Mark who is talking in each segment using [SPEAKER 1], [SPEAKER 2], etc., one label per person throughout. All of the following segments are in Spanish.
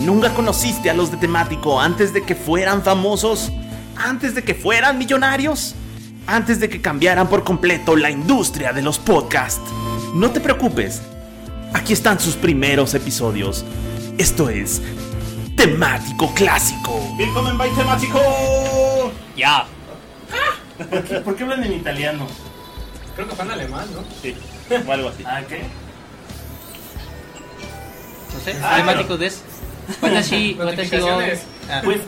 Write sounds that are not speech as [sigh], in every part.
[SPEAKER 1] ¿Nunca conociste a los de temático antes de que fueran famosos? ¿Antes de que fueran millonarios? ¿Antes de que cambiaran por completo la industria de los podcasts? No te preocupes, aquí están sus primeros episodios. Esto es Temático Clásico.
[SPEAKER 2] Bei Temático.
[SPEAKER 3] Ya.
[SPEAKER 2] ¿Por qué, por qué hablan en italiano?
[SPEAKER 4] Creo que fue en alemán, ¿no?
[SPEAKER 2] Sí, [laughs] o algo así. ¿Ah, qué?
[SPEAKER 3] No sé,
[SPEAKER 2] Ah,
[SPEAKER 3] temático des. Watashi, watashi. Ah,
[SPEAKER 2] Pues,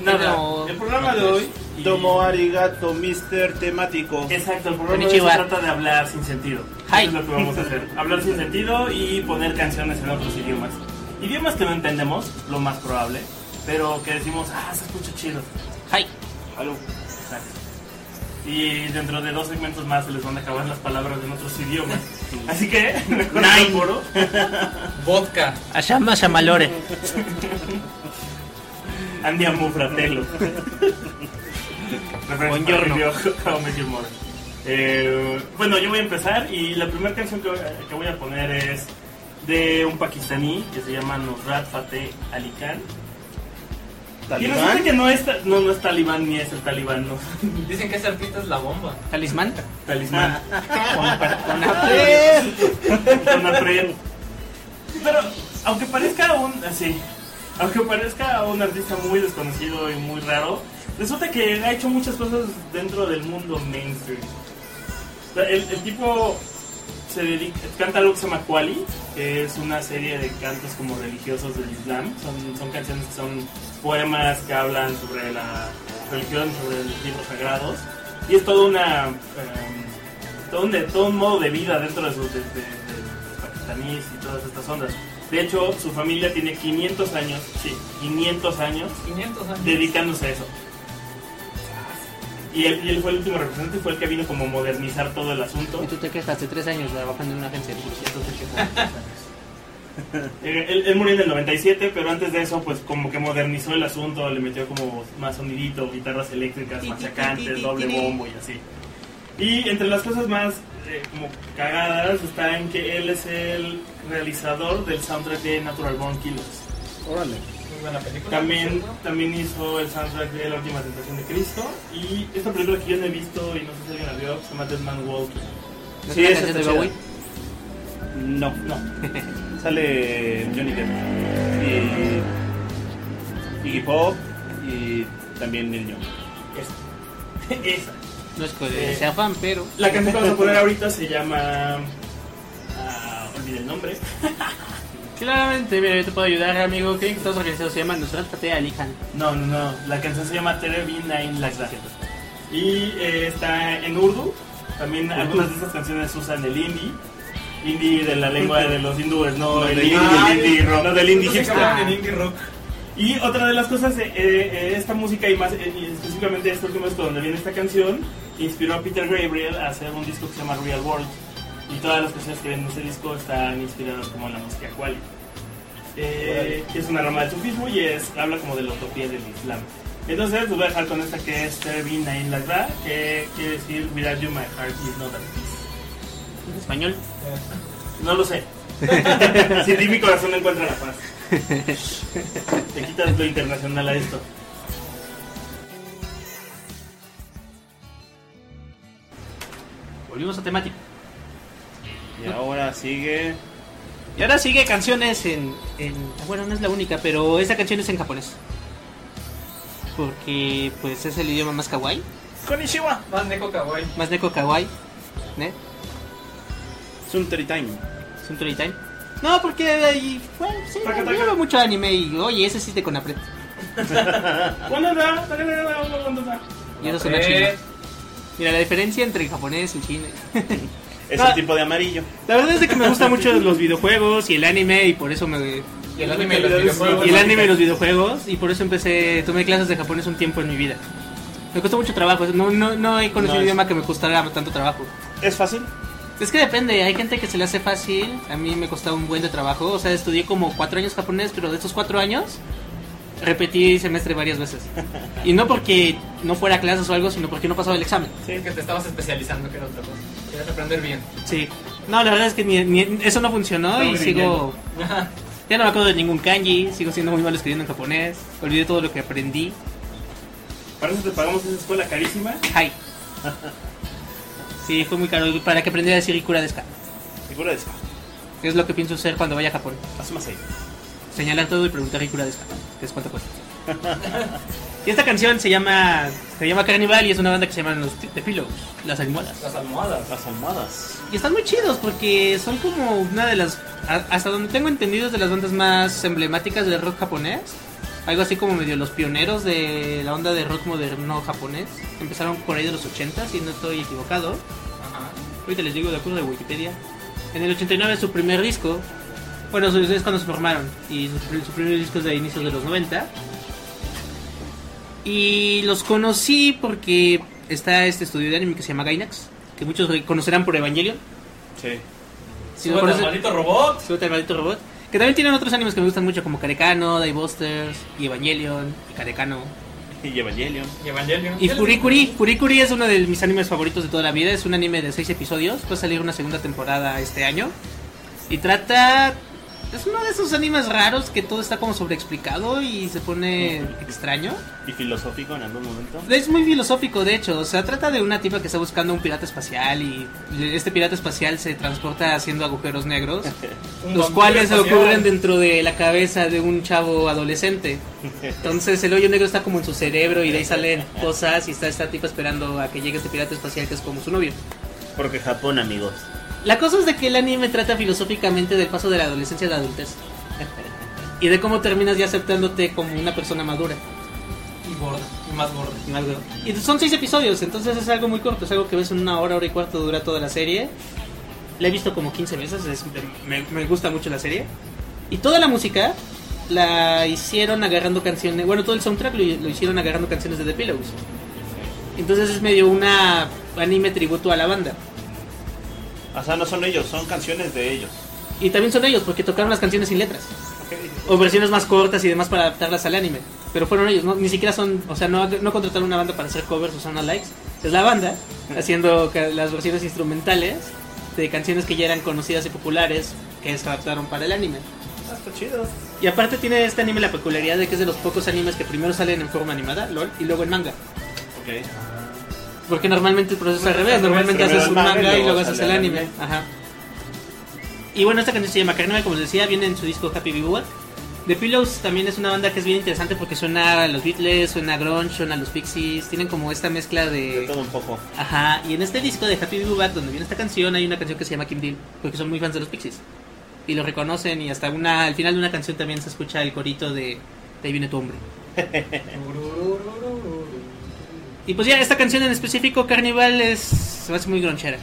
[SPEAKER 2] nada, el programa de hoy... y-
[SPEAKER 5] Tomo arigato, Mr. Temático.
[SPEAKER 2] Exacto, el programa de hoy se trata de hablar sin sentido.
[SPEAKER 3] Hi.
[SPEAKER 2] Eso es lo que vamos a hacer. [laughs] Hablar sin sentido y poner canciones en otros idiomas. Idiomas que no entendemos, lo más probable, pero que decimos, ah, se escucha chido.
[SPEAKER 3] Hi.
[SPEAKER 5] Aló.
[SPEAKER 2] Y dentro de dos segmentos más se les van a acabar las palabras en otros idiomas. Así que, mejor seguro.
[SPEAKER 4] Vodka.
[SPEAKER 3] Ashama Shamalore.
[SPEAKER 2] Andiamo fratello.
[SPEAKER 3] Buongiorno. [laughs]
[SPEAKER 2] Eh, bueno, yo voy a empezar y la primera canción que, que voy a poner es de un pakistaní que se llama Nusrat Fateh Ali Khan. Y resulta
[SPEAKER 5] ¿Talibán?
[SPEAKER 2] que no es, no, no es talibán ni es el talibán, no. [laughs]
[SPEAKER 4] Dicen que esa artista es la bomba.
[SPEAKER 3] Talismán.
[SPEAKER 2] Talismán. [laughs]
[SPEAKER 3] Con.
[SPEAKER 2] Con Apred. Pero, aunque parezca un. Así. Aunque parezca un artista muy desconocido y muy raro, resulta que ha hecho muchas cosas dentro del mundo mainstream. El, el tipo se dedica, canta llama Quali, que es una serie de cantos como religiosos del Islam. Son, son canciones que son poemas que hablan sobre la religión, sobre los libros sagrados. Y es toda una. em, todo, un, todo un modo de vida dentro de, sus de, de- de los pakistaníes y todas estas ondas. De hecho, su familia tiene 500 años, sí, 500 años
[SPEAKER 4] 500 años.
[SPEAKER 2] dedicándose a eso. Y él, y él fue el último representante, fue el que vino como a modernizar todo el asunto.
[SPEAKER 3] Y tú te quejas de tres años trabajando en una agencia de publicidad. [laughs]
[SPEAKER 2] Eh, Él, él murió en el 97, pero antes de eso, pues como que modernizó el asunto, le metió como más sonidito, guitarras eléctricas, machacantes, doble bombo y así. Y entre las cosas más eh, como cagadas está en que él es el realizador del soundtrack de Natural Born Killers.
[SPEAKER 5] Órale.
[SPEAKER 4] Muy buena película.
[SPEAKER 2] También, también hizo el soundtrack de La Última Tentación de Cristo. Y esta película que yo no he visto y no sé si alguien la vio, se llama Dead Man Walking.
[SPEAKER 3] ¿No es de Bowie?
[SPEAKER 5] No,
[SPEAKER 2] No, [laughs]
[SPEAKER 5] sale Johnny Depp. Y. Iggy Pop. Y también Neil Young.
[SPEAKER 2] esa. [laughs] esa.
[SPEAKER 3] No es que
[SPEAKER 2] Eh,
[SPEAKER 3] sea fan, pero.
[SPEAKER 2] La canción que vamos a poner ahorita se llama. olvidé el nombre. [laughs]
[SPEAKER 3] Claramente, mira, yo te puedo ayudar, amigo. ¿Qué estás organizado? Se llama Nusrat Fateh Ali Khan.
[SPEAKER 2] No, no, no. La canción se llama Nine That. Y eh, está en Urdu. También algunas de estas canciones usan el hindi. Hindi de la lengua de los hindúes, no
[SPEAKER 5] No,
[SPEAKER 2] el
[SPEAKER 5] del
[SPEAKER 2] hindi,
[SPEAKER 5] indie-
[SPEAKER 2] indie rock. No del indie hipster.
[SPEAKER 4] indie rock.
[SPEAKER 2] Y otra de las cosas, eh, eh, esta música y más eh, específicamente este último disco donde viene esta canción, inspiró a Peter Gabriel a hacer un disco que se llama Real World. Y todas las canciones que vienen en ese disco están inspiradas como en la música Quali. Eh, que es una rama del sufismo y es, habla como de la utopía del Islam. Entonces, los voy a dejar con esta que es Terbin Nain Lagda, que quiere decir Without you my heart is not at peace.
[SPEAKER 3] En español.
[SPEAKER 2] No lo sé. [laughs] Sin ti mi corazón no encuentra la paz. Te quitas lo internacional a esto.
[SPEAKER 3] Volvimos a temática.
[SPEAKER 5] Y ahora sigue.
[SPEAKER 3] Y ahora sigue canciones en, en- Bueno, no es la única, pero esa canción es en japonés. Porque, pues, es el idioma más kawaii.
[SPEAKER 2] Konnichiwa.
[SPEAKER 4] Más Neko Kawaii.
[SPEAKER 3] Más neko kawaii. ¿Ne?
[SPEAKER 5] Suntory Time.
[SPEAKER 3] Suntory Time. No, porque ahí... Bueno, sí, yo veo mucho anime y... Oye, ese sí te con apret.
[SPEAKER 2] ¿Cuándo da? ¿Cuándo da?
[SPEAKER 3] Y eso suena
[SPEAKER 4] Eh,
[SPEAKER 3] chino. Mira, la diferencia entre el japonés y el chino... [laughs]
[SPEAKER 5] Es
[SPEAKER 3] Ah.
[SPEAKER 5] el tipo de amarillo.
[SPEAKER 3] La verdad es de que me gustan mucho los videojuegos y el anime y por eso me...
[SPEAKER 4] Y el anime y los videojuegos.
[SPEAKER 3] Y el anime y los videojuegos y por eso empecé, tomé clases de japonés un tiempo en mi vida. Me costó mucho trabajo, no, no, no he conocido
[SPEAKER 5] No,
[SPEAKER 3] un idioma que me costara tanto trabajo.
[SPEAKER 5] ¿Es fácil?
[SPEAKER 3] Es que depende, hay gente que se le hace fácil, a mí me costaba un buen de trabajo, o sea, estudié como cuatro años japonés, pero de estos cuatro años repetí semestre varias veces. Y no porque no fuera a clases o algo, sino porque no pasaba el examen.
[SPEAKER 4] Sí, que te estabas especializando, que era otra cosa. Querías aprender bien.
[SPEAKER 3] Sí. No, la verdad es que ni, ni- eso no funcionó
[SPEAKER 2] Está
[SPEAKER 3] y sigo... [laughs] Ya no me acuerdo de ningún kanji, sigo siendo muy malo escribiendo en japonés, olvidé todo lo que aprendí.
[SPEAKER 2] Para eso te pagamos esa escuela carísima.
[SPEAKER 3] Hi. Sí, fue muy caro para que aprendiera a decir Ikura deska. Que es lo que pienso hacer cuando vaya a Japón.
[SPEAKER 5] Ahí.
[SPEAKER 3] Señalar todo y preguntar deska, que es cuánto cuesta. y esta canción se llama se llama Carnival y es una banda que se llama los The Pillows, las almohadas.
[SPEAKER 4] Las almohadas.
[SPEAKER 5] Las almohadas.
[SPEAKER 3] Y están muy chidos porque son como una de las, hasta donde tengo entendido, es de las bandas más emblemáticas del rock japonés. Algo así como medio los pioneros de la onda de rock moderno japonés. Empezaron por ahí de los 80, si no estoy equivocado. Ahorita les digo de acuerdo de Wikipedia. En el 89 su primer disco. Bueno, su- es cuando se formaron. Y su, pr- su primer disco es de inicios de los 90. Y los conocí porque está este estudio de anime que se llama Gainax. Que muchos conocerán por Evangelion.
[SPEAKER 5] Sí.
[SPEAKER 3] Si no
[SPEAKER 4] Súbete al maldito robot.
[SPEAKER 3] Súbete al maldito robot. Que también tienen otros animes que me gustan mucho, como Karekano, Busters y Evangelion, y Karekano. [laughs]
[SPEAKER 5] Y Evangelion.
[SPEAKER 4] Y Evangelion.
[SPEAKER 3] Y Furikuri. Furikuri es uno de mis animes favoritos de toda la vida. Es un anime de 6 episodios. Va a salir una segunda temporada este año. Y trata. Es uno de esos animes raros que todo está como sobreexplicado y se pone extraño.
[SPEAKER 5] Y filosófico en algún momento.
[SPEAKER 3] Es muy filosófico, de hecho. O sea, trata de una tipa que está buscando un pirata espacial y este pirata espacial se transporta haciendo agujeros negros. [laughs] Los cuales se ocurren dentro de la cabeza de un chavo adolescente. [laughs] Entonces el hoyo negro está como en su cerebro y de ahí salen [laughs] cosas y está esta tipa esperando a que llegue este pirata espacial que es como su novio.
[SPEAKER 5] Porque Japón, amigos.
[SPEAKER 3] La cosa es de que el anime trata filosóficamente del paso de la adolescencia a la adultez. Y de cómo terminas ya aceptándote como una persona madura.
[SPEAKER 4] Y gorda. Y más gorda.
[SPEAKER 3] y algo. Y son seis episodios, entonces es algo muy corto, es algo que ves en una hora, hora y cuarto dura toda la serie. La he visto como 15 veces, es- me, me gusta mucho la serie. Y toda la música la hicieron agarrando canciones, bueno, todo el soundtrack lo, lo hicieron agarrando canciones de The Pillows. Entonces es medio una anime tributo a la banda.
[SPEAKER 5] O sea, no son ellos, son canciones de ellos.
[SPEAKER 3] Y también son ellos, porque tocaron las canciones sin letras. O versiones más cortas y demás para adaptarlas al anime. Pero fueron ellos, no, ni siquiera son, o sea, no, no contrataron una banda para hacer covers o sound likes. Es la banda haciendo las versiones instrumentales de canciones que ya eran conocidas y populares que se adaptaron para el anime.
[SPEAKER 5] Ah, está chido.
[SPEAKER 3] Y aparte tiene este anime la peculiaridad de que es de los pocos animes que primero salen en forma animada, LOL, y luego en manga.
[SPEAKER 5] Ok.
[SPEAKER 3] Porque normalmente el proceso es al
[SPEAKER 2] Bueno,
[SPEAKER 3] revés,
[SPEAKER 2] al revés,
[SPEAKER 3] normalmente haces un
[SPEAKER 5] manga y luego
[SPEAKER 3] haces el anime.
[SPEAKER 5] anime.
[SPEAKER 3] Ajá. Y bueno, esta canción se llama Carnival, como les decía, viene en su disco Happy Bebop. The Pillows también es una banda que es bien interesante porque suena a los Beatles, suena a grunge, suena a los Pixies, tienen como esta mezcla
[SPEAKER 5] De
[SPEAKER 3] de...
[SPEAKER 5] todo un poco.
[SPEAKER 3] Ajá, y en este disco de Happy Bebop, donde viene esta canción, hay una canción que se llama Kim Deal, porque son muy fans de los Pixies. Y lo reconocen y hasta una al final de una canción también se escucha el corito de... De ahí viene tu hombre. [laughs] Y pues ya, esta canción en específico, Carnival, es, se me hace muy gronchera.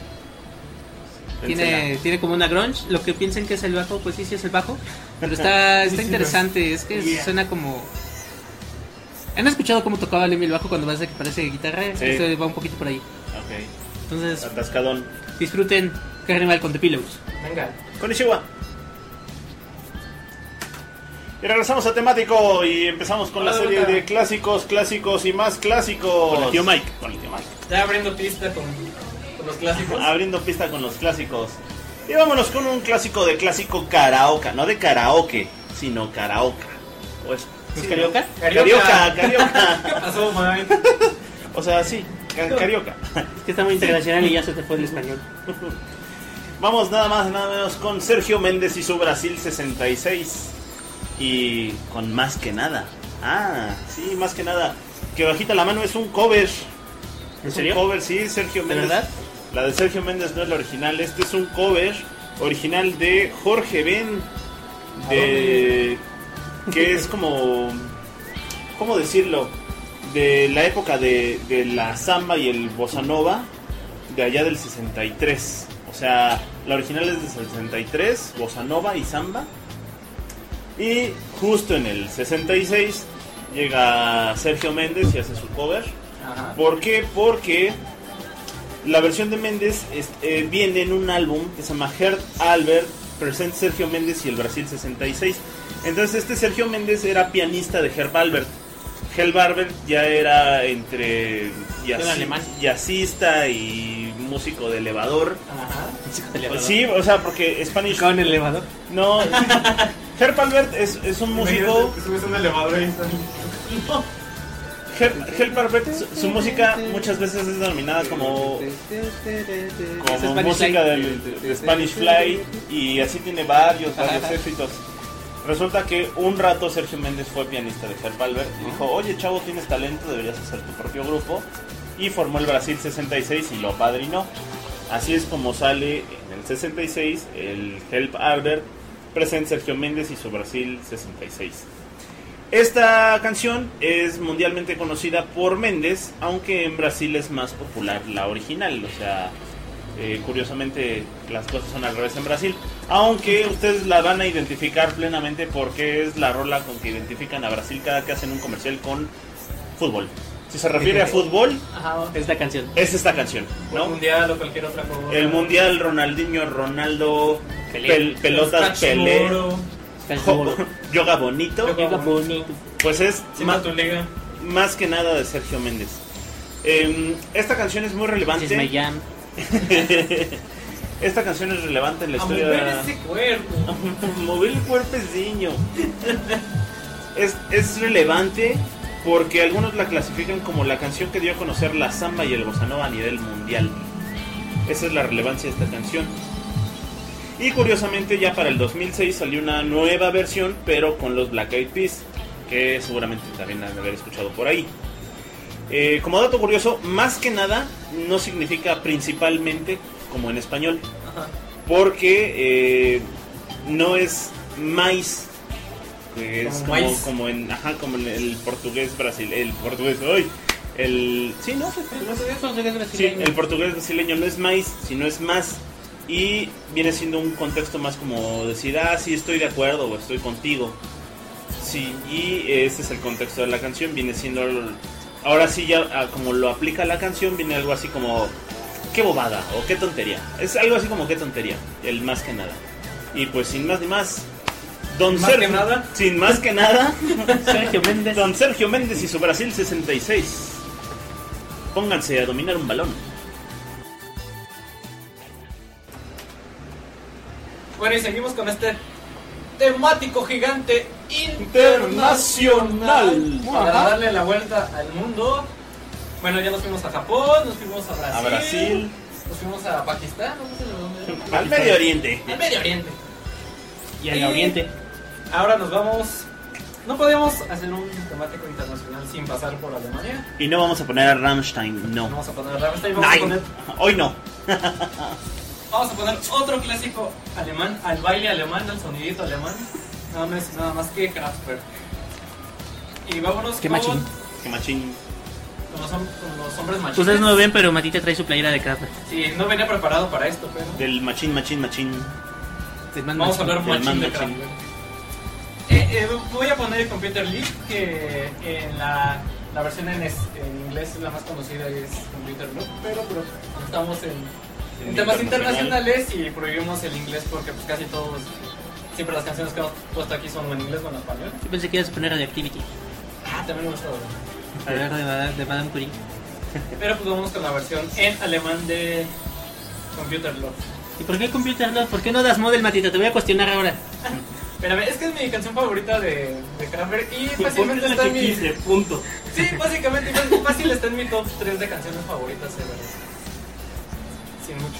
[SPEAKER 3] Tiene, tiene como una grunge. Lo que piensen que es el bajo, pues sí, sí es el bajo. Pero está, [laughs] está interesante. Es que
[SPEAKER 2] Yeah.
[SPEAKER 3] suena como. ¿Han escuchado cómo tocaba Lemmy el bajo cuando parece que parece guitarra?
[SPEAKER 5] Sí.
[SPEAKER 3] Esto va un poquito por ahí.
[SPEAKER 5] Ok.
[SPEAKER 3] Entonces,
[SPEAKER 5] Atascadón.
[SPEAKER 3] disfruten Carnival con The Pillows.
[SPEAKER 4] Venga.
[SPEAKER 5] Konnichiwa. Y regresamos a temático y empezamos con la
[SPEAKER 4] Hola,
[SPEAKER 5] serie de clásicos, clásicos y más clásicos.
[SPEAKER 6] Con el tío Mike.
[SPEAKER 5] Con el tío Mike.
[SPEAKER 4] Ya abriendo pista con, con los clásicos.
[SPEAKER 5] Abriendo pista con los clásicos. Y vámonos con un clásico de clásico karaoke. No de karaoke, sino karaoke. ¿O es, ¿es
[SPEAKER 3] ¿Sí,
[SPEAKER 5] carioca?
[SPEAKER 4] Carioca.
[SPEAKER 5] Carioca, carioca.
[SPEAKER 4] ¿Qué [laughs] pasó, man? [laughs]
[SPEAKER 5] O sea, sí, ca- carioca.
[SPEAKER 3] Es que está muy internacional y ya se te fue el español. [laughs]
[SPEAKER 5] Vamos nada más, nada menos con Sergio Méndez y su Brasil 66. Y con más que nada. Ah, sí, más que nada. Que bajita la mano es un cover.
[SPEAKER 3] ¿En serio?
[SPEAKER 5] un cover, sí, Sergio
[SPEAKER 3] ¿De
[SPEAKER 5] Méndez.
[SPEAKER 3] verdad?
[SPEAKER 5] La de Sergio Méndez no es la original. Este es un cover original de Jorge Ben. De. Que es como. ¿Cómo decirlo? De la época de, de la samba y el bossa nova. De allá del 63. O sea, la original es del 63, bossa nova y samba. Y justo en el 66 llega Sergio Méndez y hace su cover.
[SPEAKER 4] Ajá.
[SPEAKER 5] ¿Por qué? Porque la versión de Méndez es- eh, viene en un álbum que se llama Heart Albert Present Sergio Méndez y el Brasil 66. Entonces este Sergio Méndez era pianista de Herb Albert. Herb Albert ya era entre jazzista y músico de elevador.
[SPEAKER 4] Ajá.
[SPEAKER 5] Pues sí, o sea, porque Spanish
[SPEAKER 3] el elevador.
[SPEAKER 5] no [laughs] Herb Albert es, es un músico.
[SPEAKER 4] Subes a un elevador y
[SPEAKER 5] Herb Albert, su, su música muchas veces es denominada como, como
[SPEAKER 3] Spanish
[SPEAKER 5] música
[SPEAKER 3] Fly.
[SPEAKER 5] del, de Spanish Fly y así tiene varios, varios éxitos. Resulta que un rato Sergio Méndez fue pianista de Herb Albert y dijo, oye chavo, tienes talento, deberías hacer tu propio grupo. Y formó el Brasil 66 y lo padrinó. Así es como sale en el 66 el Help Albert, presenta Sergio Méndez y su Brasil 66. Esta canción es mundialmente conocida por Méndez, aunque en Brasil es más popular la original. O sea, eh, curiosamente las cosas son al revés en Brasil. Aunque ustedes la van a identificar plenamente porque es la rola con que identifican a Brasil cada que hacen un comercial con fútbol. Si se refiere a fútbol,
[SPEAKER 3] Ajá, es la canción.
[SPEAKER 5] es esta canción,
[SPEAKER 4] ¿no?
[SPEAKER 5] ¿no?
[SPEAKER 4] mundial o cualquier otra cosa.
[SPEAKER 5] El mundial, Ronaldinho, Ronaldo, pel- pelotas, Pelé, jo- yoga bonito.
[SPEAKER 3] Yoga bonito.
[SPEAKER 5] Pues es más,
[SPEAKER 4] tu liga.
[SPEAKER 5] más que nada de Sergio Méndez. Em, esta canción es muy
[SPEAKER 3] This is my
[SPEAKER 5] relevante.
[SPEAKER 3] jam. [laughs]
[SPEAKER 5] esta canción es relevante en la
[SPEAKER 4] A
[SPEAKER 5] historia
[SPEAKER 4] mover
[SPEAKER 5] de
[SPEAKER 4] ese cuerpo. [laughs]
[SPEAKER 5] Mover el cuerpecillo. Es, es relevante porque algunos la clasifican como la canción que dio a conocer la samba y el bossa nova a nivel mundial. Esa es la relevancia de esta canción. Y curiosamente ya para el 2006 salió una nueva versión, pero con los Black Eyed Peas, que seguramente también han de haber escuchado por ahí. Eh, como dato curioso, más que nada no significa principalmente como en español, porque eh, no es maíz, que es
[SPEAKER 4] Como
[SPEAKER 5] como, en, ajá, como en el portugués brasil, el portugués, ¡ay! el, sí, no, pues, Sí, el portugués brasileño no es maíz, sino es más. Y viene siendo un contexto más como decir, ah, sí, estoy de acuerdo o estoy contigo. Sí, y ese es el contexto de la canción. Viene siendo. el- ahora sí, ya ah, como lo aplica la canción, viene algo así como, qué bobada o qué tontería. Es algo así como qué tontería, el más que nada. Y pues sin más ni más, Don
[SPEAKER 4] ¿Más
[SPEAKER 5] Sergio.
[SPEAKER 4] que nada?
[SPEAKER 5] Sin más que nada,
[SPEAKER 3] Sergio Méndez.
[SPEAKER 5] Don Sergio Méndez y su Brasil 66. Pónganse a dominar un balón.
[SPEAKER 4] Bueno, y seguimos con este temático gigante internacional. Para darle la vuelta al mundo. Bueno, ya nos fuimos a Japón, nos fuimos a Brasil.
[SPEAKER 5] A Brasil.
[SPEAKER 4] Nos fuimos a Pakistán, no sé de dónde era.
[SPEAKER 5] Al Medio Oriente.
[SPEAKER 4] Al Medio Oriente.
[SPEAKER 3] Y al oriente.
[SPEAKER 4] Ahora nos vamos. No podemos hacer un temático internacional sin pasar por Alemania.
[SPEAKER 5] Y no vamos a poner a Rammstein,
[SPEAKER 4] No
[SPEAKER 5] no.
[SPEAKER 4] vamos a poner Rammstein, vamos a poner,
[SPEAKER 5] Hoy no. [laughs]
[SPEAKER 4] vamos a poner otro clásico alemán, al baile alemán, al sonidito alemán. Nada más, nada más que Kraftwerk. Y vámonos
[SPEAKER 3] Qué
[SPEAKER 4] con,
[SPEAKER 3] machín.
[SPEAKER 5] Que machín.
[SPEAKER 4] con los, con los hombres machitos.
[SPEAKER 3] Ustedes no lo ven, pero Matita trae su playera de Kraftwerk.
[SPEAKER 4] Sí, no venía preparado para esto, pero
[SPEAKER 5] Del machín, machín, machín.
[SPEAKER 3] Del man
[SPEAKER 4] vamos a hablar machín de
[SPEAKER 5] machín.
[SPEAKER 4] Kraftwerk. Eh, eh, voy a poner Computer League, que en la, la versión en, es- en inglés la más conocida es Computer Loop, pero, pero estamos en, en temas internacionales y prohibimos el inglés porque pues casi todos, siempre las canciones que hemos puesto aquí son en inglés o en español.
[SPEAKER 3] Yo pensé que ibas a poner Radioactivity.
[SPEAKER 4] Ah, también me gusta.
[SPEAKER 3] A ver, de, Madame- de Madame Curie. [laughs]
[SPEAKER 4] Pero pues vamos con la versión en alemán de Computer Love.
[SPEAKER 3] ¿Y por qué Computer Love? ¿Por qué no das model, Matita? Te voy a cuestionar ahora. [laughs]
[SPEAKER 4] Es que es mi canción favorita de, de Kraftwerk y [laughs] fácilmente está en mi...
[SPEAKER 2] punto.
[SPEAKER 4] Sí, básicamente fácil- está en mi top 3 de canciones favoritas ever. Sin mucho.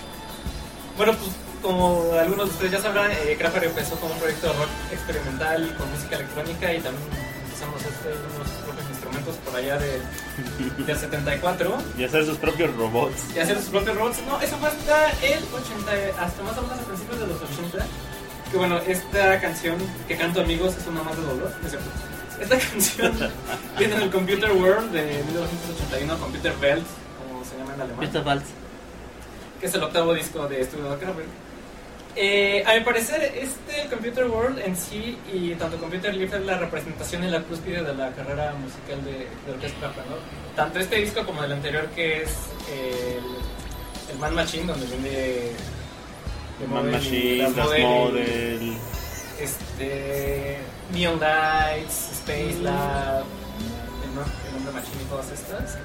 [SPEAKER 4] Bueno, pues como algunos de ustedes ya sabrán, eh, Kraftwerk empezó como un proyecto de rock experimental con música electrónica y también empezamos a hacer unos propios instrumentos por allá de, [laughs] del 74
[SPEAKER 5] Y hacer sus propios robots.
[SPEAKER 4] y hacer sus propios robots. No, eso fue hasta el 80, hasta más o menos a principios de los 80. Que bueno, esta canción que canto amigos es una más de dolor, ¿no es cierto? Esta [laughs] canción viene en el Computer World de 1981, Computer Welt, como se llama en alemán, que es el octavo disco de estudio de Kraftwerk. Eh, a mi parecer, este Computer World en sí y tanto Computer Live es la representación en la cúspide de la carrera musical de, de Kraftwerk, ¿no? Tanto este disco como el anterior que es el, el Man Machine, donde viene de
[SPEAKER 5] Man Machine,
[SPEAKER 4] Das Model este, Neon Lights, Space Lab, el, Hombre Machine y todas estas.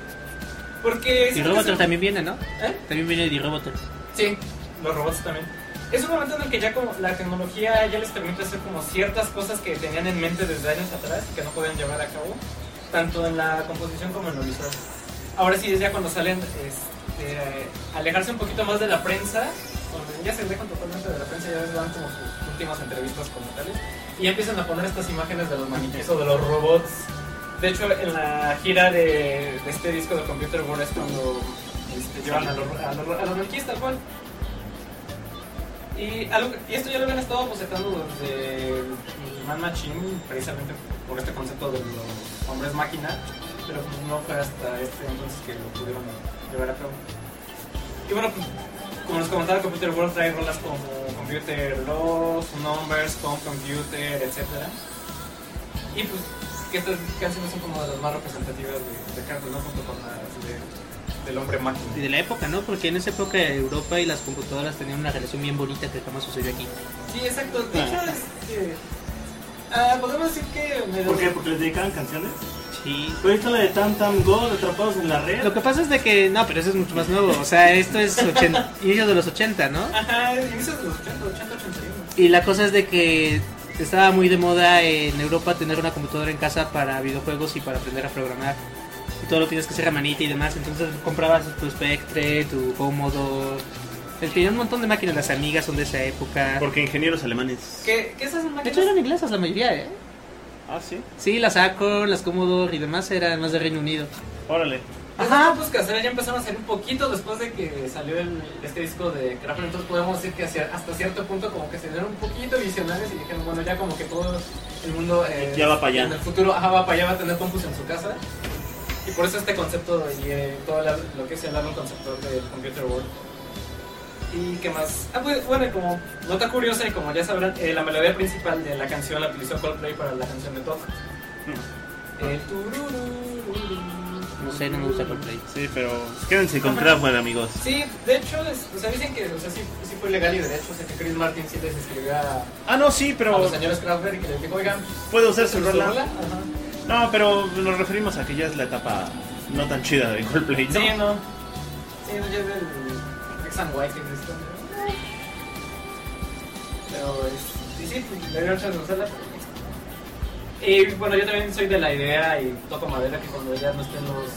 [SPEAKER 4] Porque...
[SPEAKER 3] Y Roboter también viene, ¿no?
[SPEAKER 4] ¿Eh?
[SPEAKER 3] También viene de Roboter.
[SPEAKER 4] Sí, los robots también. es un momento en el que ya como la tecnología ya les permite hacer como ciertas cosas que tenían en mente desde años atrás y que no podían llevar a cabo, tanto en la composición como en lo visual. Ahora sí es ya cuando salen este, alejarse un poquito más de la prensa, ya se alejan totalmente de la prensa, ya les dan como sus últimas entrevistas como tales, y empiezan a poner estas imágenes de los maniquíes o de los robots. De hecho, en la gira de, este disco de Computer World es cuando este, llevan a los, a los, a maniquíes y esto ya lo habían estado bocetando desde Man Machine, precisamente por este concepto de los hombres máquina, pero pues no fue hasta este entonces que lo pudieron llevar a cabo. Y bueno, pues, como les comentaba, Computer World trae rolas como Computer Lost, Numbers, Home Computer, etc. Y pues que estas canciones son como de las más representativas de, de ¿no? Junto con las de, del hombre máquina.
[SPEAKER 3] Y de la época, ¿no? Porque en esa época Europa y las computadoras tenían una relación bien bonita que jamás sucedió aquí.
[SPEAKER 4] Sí, exacto. De hecho, este, ah, podemos decir que... me
[SPEAKER 2] ¿Por qué? ¿Porque les dedicaban canciones?
[SPEAKER 3] Sí.
[SPEAKER 2] ¿Pero está la de Tam Tam Go, de Atrapados en la Red?
[SPEAKER 3] Lo que pasa es de que, no, pero eso es mucho más nuevo. O sea, esto es 80, [laughs] inicios de los 80, ¿no?
[SPEAKER 4] Ajá, inicios de los 80, 80, 81.
[SPEAKER 3] Y la cosa es de que estaba muy de moda en Europa tener una computadora en casa para videojuegos y para aprender a programar. Y todo lo tienes que hacer a manita y demás. Entonces comprabas tu Spectre, tu Commodore. Tenían un montón de máquinas, las amigas son de esa época.
[SPEAKER 5] Porque ingenieros alemanes.
[SPEAKER 4] ¿Qué, qué esas
[SPEAKER 3] De
[SPEAKER 4] máquinas?
[SPEAKER 3] hecho eran inglesas la mayoría, ¿eh?
[SPEAKER 5] Ah, sí.
[SPEAKER 3] Sí, las Acorn, las Commodore y demás eran más de Reino Unido.
[SPEAKER 5] Órale.
[SPEAKER 3] Ajá.
[SPEAKER 4] grupos caseras ya empezaron a salir un poquito después de que salió el, este disco de Crafter, entonces podemos decir que hacia- hasta cierto punto como que se dieron un poquito visionarios y dijeron, bueno, ya como que todo el mundo eh,
[SPEAKER 5] Ya va pa' allá.
[SPEAKER 4] en el futuro ajá, va para allá, va a tener compus en su casa. Y por eso este concepto y eh, todo la- lo que es el álbum conceptual del Computer World. Y qué más. Ah, pues, bueno, y como nota curiosa y como ya sabrán, eh, la melodía principal de la canción la utilizó Coldplay para la canción de Top. El.
[SPEAKER 3] No sé, no me gusta Coldplay.
[SPEAKER 5] Sí, pero quédense con Kraftwerk, amigos.
[SPEAKER 4] Sí, de hecho, es- o sea, dicen que o sea, sí, sí fue legal y de hecho, o sea, que Chris Martin sí les escribió a,
[SPEAKER 5] Ah, no, sí,
[SPEAKER 4] a
[SPEAKER 5] pero
[SPEAKER 4] los señores Kraftwerk y que les dijo, oigan,
[SPEAKER 5] puede usar su
[SPEAKER 4] ¿su
[SPEAKER 5] rola.
[SPEAKER 4] rola?
[SPEAKER 5] No, pero nos referimos a que ya es la etapa no tan chida de Coldplay, ¿no?
[SPEAKER 4] Sí, no. Sí, no, ya es del X and White que existe. Pero, es, y sí, pues, dieron chance. Y bueno, yo también soy de la idea y toco madera que cuando ya no estén los...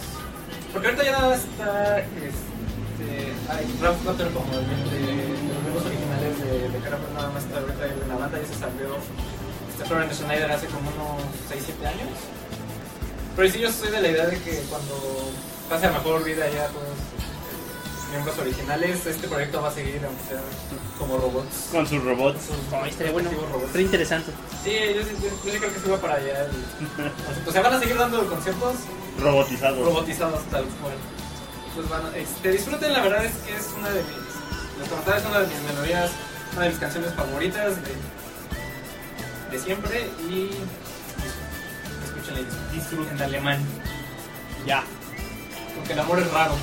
[SPEAKER 4] Porque ahorita ya nada está... Este, hay Ralph Cutter como el de, de los grupos originales de, de Carapel, nada más está ahorita en la banda, ya se salió este Florence Schneider hace como unos 6-7 años. Pero sí, yo soy de la idea de que cuando pase a mejor vida ya todos los miembros originales, este proyecto va a seguir, aunque sea como robots.
[SPEAKER 5] Con sus robots.
[SPEAKER 3] Ay, estaría bueno.
[SPEAKER 4] respectivos robots.
[SPEAKER 3] Interesante.
[SPEAKER 4] Sí, yo, creo que se va para allá. o sea, van a seguir dando conciertos
[SPEAKER 5] Robotizados.
[SPEAKER 4] robotizados tal cual. Pues bueno, este, disfruten, la verdad es que es una de mis, les comentaba, es una de mis melodías, una de mis canciones favoritas de, de siempre y escúchenla y disfruten. disfruten en alemán,
[SPEAKER 5] Ya.
[SPEAKER 4] porque el amor es raro.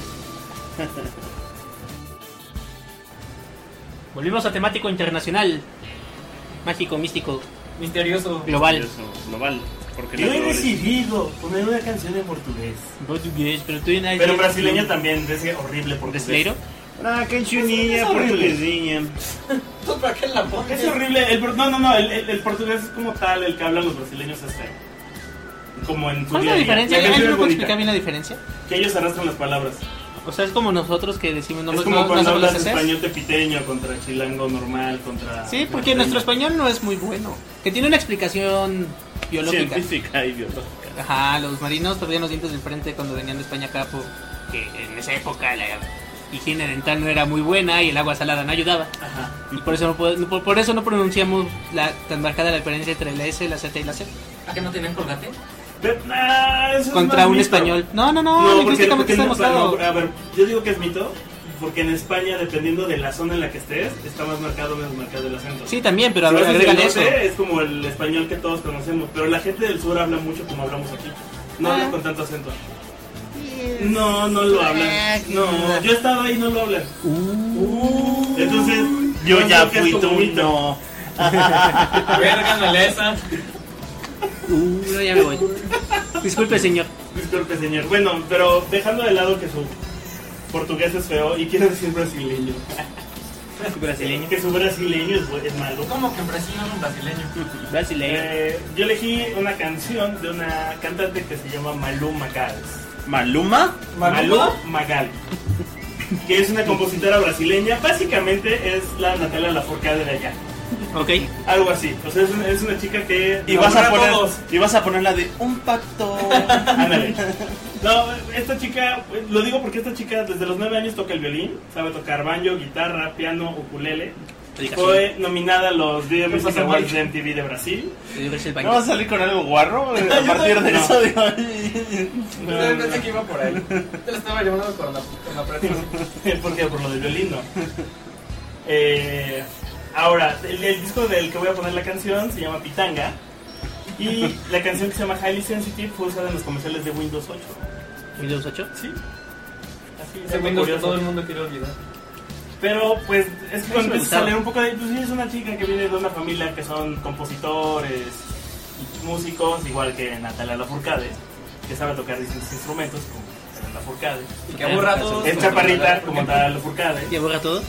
[SPEAKER 4] [laughs]
[SPEAKER 3] Volvimos a temático internacional. Mágico, místico,
[SPEAKER 4] Misterioso.
[SPEAKER 3] global.
[SPEAKER 5] Eso, global. Porque
[SPEAKER 2] Yo he decidido poner una canción en portugués.
[SPEAKER 3] Portugués, pero tú en
[SPEAKER 2] Pero brasileño también, de ese horrible portugués.
[SPEAKER 3] ¿Brasileiro?
[SPEAKER 5] Ah, portuguesinha. [laughs]
[SPEAKER 4] ¿Tú para qué la pones?
[SPEAKER 2] Es horrible. El, no, no, no. El, el- el portugués es como tal, el que hablan los brasileños es feo. Como en su
[SPEAKER 3] ¿Cuál es la diferencia? ¿Alguien me puede explicar bien la diferencia?
[SPEAKER 2] Que ellos arrastran las palabras.
[SPEAKER 3] O sea, es como nosotros que decimos no
[SPEAKER 2] es
[SPEAKER 3] no-
[SPEAKER 2] como
[SPEAKER 3] no
[SPEAKER 2] cuando
[SPEAKER 3] sabemos
[SPEAKER 2] hablas español tepiteño contra chilango normal, contra...
[SPEAKER 3] Sí, porque nuestro español no es muy bueno. Que tiene una explicación biológica.
[SPEAKER 5] Científica y biológica.
[SPEAKER 3] Ajá, los marinos perdían los dientes del frente cuando venían de España acá porque en esa época la higiene dental no era muy buena y el agua salada no ayudaba.
[SPEAKER 2] Ajá.
[SPEAKER 3] Y por eso no, por, por eso no pronunciamos la, tan marcada la diferencia entre la S, la Z y la C.
[SPEAKER 4] ¿A qué no tienen colgate?
[SPEAKER 2] Pero, ah, eso es
[SPEAKER 3] Contra
[SPEAKER 2] más
[SPEAKER 3] un
[SPEAKER 2] mito.
[SPEAKER 3] español. No, no, no,
[SPEAKER 2] No, porque,
[SPEAKER 3] lingüísticamente está
[SPEAKER 2] no,
[SPEAKER 3] demostrado.
[SPEAKER 2] no, a ver, yo digo que es mito, porque en España, dependiendo de la zona en la que estés, está más marcado o menos marcado el acento.
[SPEAKER 3] Sí, también, pero
[SPEAKER 2] Si
[SPEAKER 3] agrégale eso.
[SPEAKER 2] Es como el español que todos conocemos, pero la gente del sur habla mucho como hablamos aquí. No
[SPEAKER 3] Ah.
[SPEAKER 2] hablan con tanto acento. No, no lo hablan. No, yo estaba ahí y no lo hablan. Entonces,
[SPEAKER 5] Yo
[SPEAKER 2] creo
[SPEAKER 5] ya
[SPEAKER 2] es
[SPEAKER 5] fui tú,
[SPEAKER 2] mito.
[SPEAKER 5] no. [laughs]
[SPEAKER 4] Esa.
[SPEAKER 3] Uh, no, ya me voy. Disculpe, señor.
[SPEAKER 2] Disculpe, señor. Bueno, pero dejando de lado que su portugués es feo y quiere decir brasileño. [laughs]
[SPEAKER 3] Brasileño.
[SPEAKER 2] Que su brasileño es, malo.
[SPEAKER 4] ¿Cómo que en Brasil no es un brasileño? [laughs]
[SPEAKER 3] Brasileño.
[SPEAKER 2] Eh, yo elegí una canción de una cantante que se llama Malú Magal.
[SPEAKER 5] ¿Maluma?
[SPEAKER 2] Malú Magal. Que es una compositora brasileña. Básicamente es la Natalia Lafourcade de allá.
[SPEAKER 3] Ok.
[SPEAKER 2] Algo así. O sea, es una, es una chica que.
[SPEAKER 5] Y vas, a poner,
[SPEAKER 2] todos.
[SPEAKER 5] y vas a poner la de un pacto. [laughs]
[SPEAKER 2] Ándale. [laughs] No, esta chica, lo digo porque esta chica desde los 9 años toca el violín, sabe tocar banjo, guitarra, piano, ukulele. Fue nominada a los Video Music Awards de MTV de Brasil.
[SPEAKER 5] ¿No vas a salir con algo guarro [laughs] a partir de
[SPEAKER 2] No.
[SPEAKER 5] eso? Digo,
[SPEAKER 4] Yo pensé que iba por ahí. Yo lo estaba llamando con la, con la prensa.
[SPEAKER 2] ¿Por qué? Por lo del violín, no. Eh, ahora, el, el disco del que voy a poner la canción se llama Pitanga. Y la canción que se llama Highly Sensitive fue usada en los comerciales de Windows 8.
[SPEAKER 3] Windows 8.
[SPEAKER 2] Sí. Así es
[SPEAKER 4] Ese Windows que todo el mundo quiere olvidar.
[SPEAKER 2] Pero pues es que cuando empiezas a leer un poco de pues sí es una chica que viene de una familia que son compositores y músicos, igual que Natalia Lafourcade, que sabe tocar distintos instrumentos como Natalia Lafourcade.
[SPEAKER 4] Y que aburra a todos.
[SPEAKER 2] Es chaparrita como Natalia Lafourcade.
[SPEAKER 3] ¿Y aburra todo?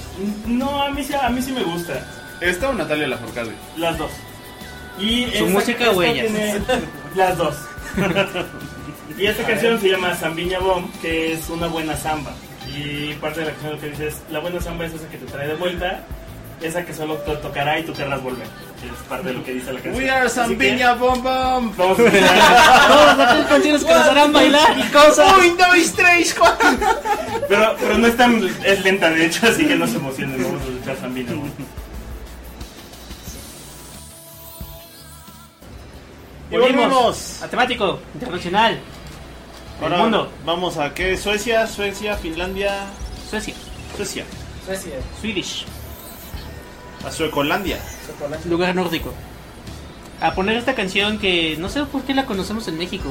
[SPEAKER 2] No, a mí sí, a mí sí me gusta,
[SPEAKER 5] ¿Esta o Natalia Lafourcade?
[SPEAKER 2] las dos. Y
[SPEAKER 3] ¿Su música o ella?
[SPEAKER 2] tiene- [laughs] Las dos. [laughs] y esta canción se llama Zambiña Bomb, que es una buena samba. Y parte de la canción lo que dice es, la buena samba es esa que te trae de vuelta, esa que solo te tocará y tú querrás volver. Que es parte de lo que dice la canción.
[SPEAKER 5] We are Zambiña Bom Bom.
[SPEAKER 2] Vamos a [laughs] escuchar.
[SPEAKER 3] Todas aquellas canciones que nos harán bailar y cosas.
[SPEAKER 5] Un, dos, tres, cuatro.
[SPEAKER 2] pero, pero no es tan es lenta de hecho, así que no se emocionen, vamos a escuchar Zambiña Bomb.
[SPEAKER 5] Y volvemos.
[SPEAKER 3] A temático, internacional.
[SPEAKER 5] Ahora
[SPEAKER 3] el mundo.
[SPEAKER 5] vamos a qué? Suecia, Suecia, Finlandia,
[SPEAKER 3] Suecia.
[SPEAKER 5] Suecia.
[SPEAKER 4] Suecia,
[SPEAKER 3] Swedish.
[SPEAKER 5] A Suecolandia.
[SPEAKER 4] Chocolate.
[SPEAKER 3] Lugar nórdico. A poner esta canción que no sé por qué la conocemos en México.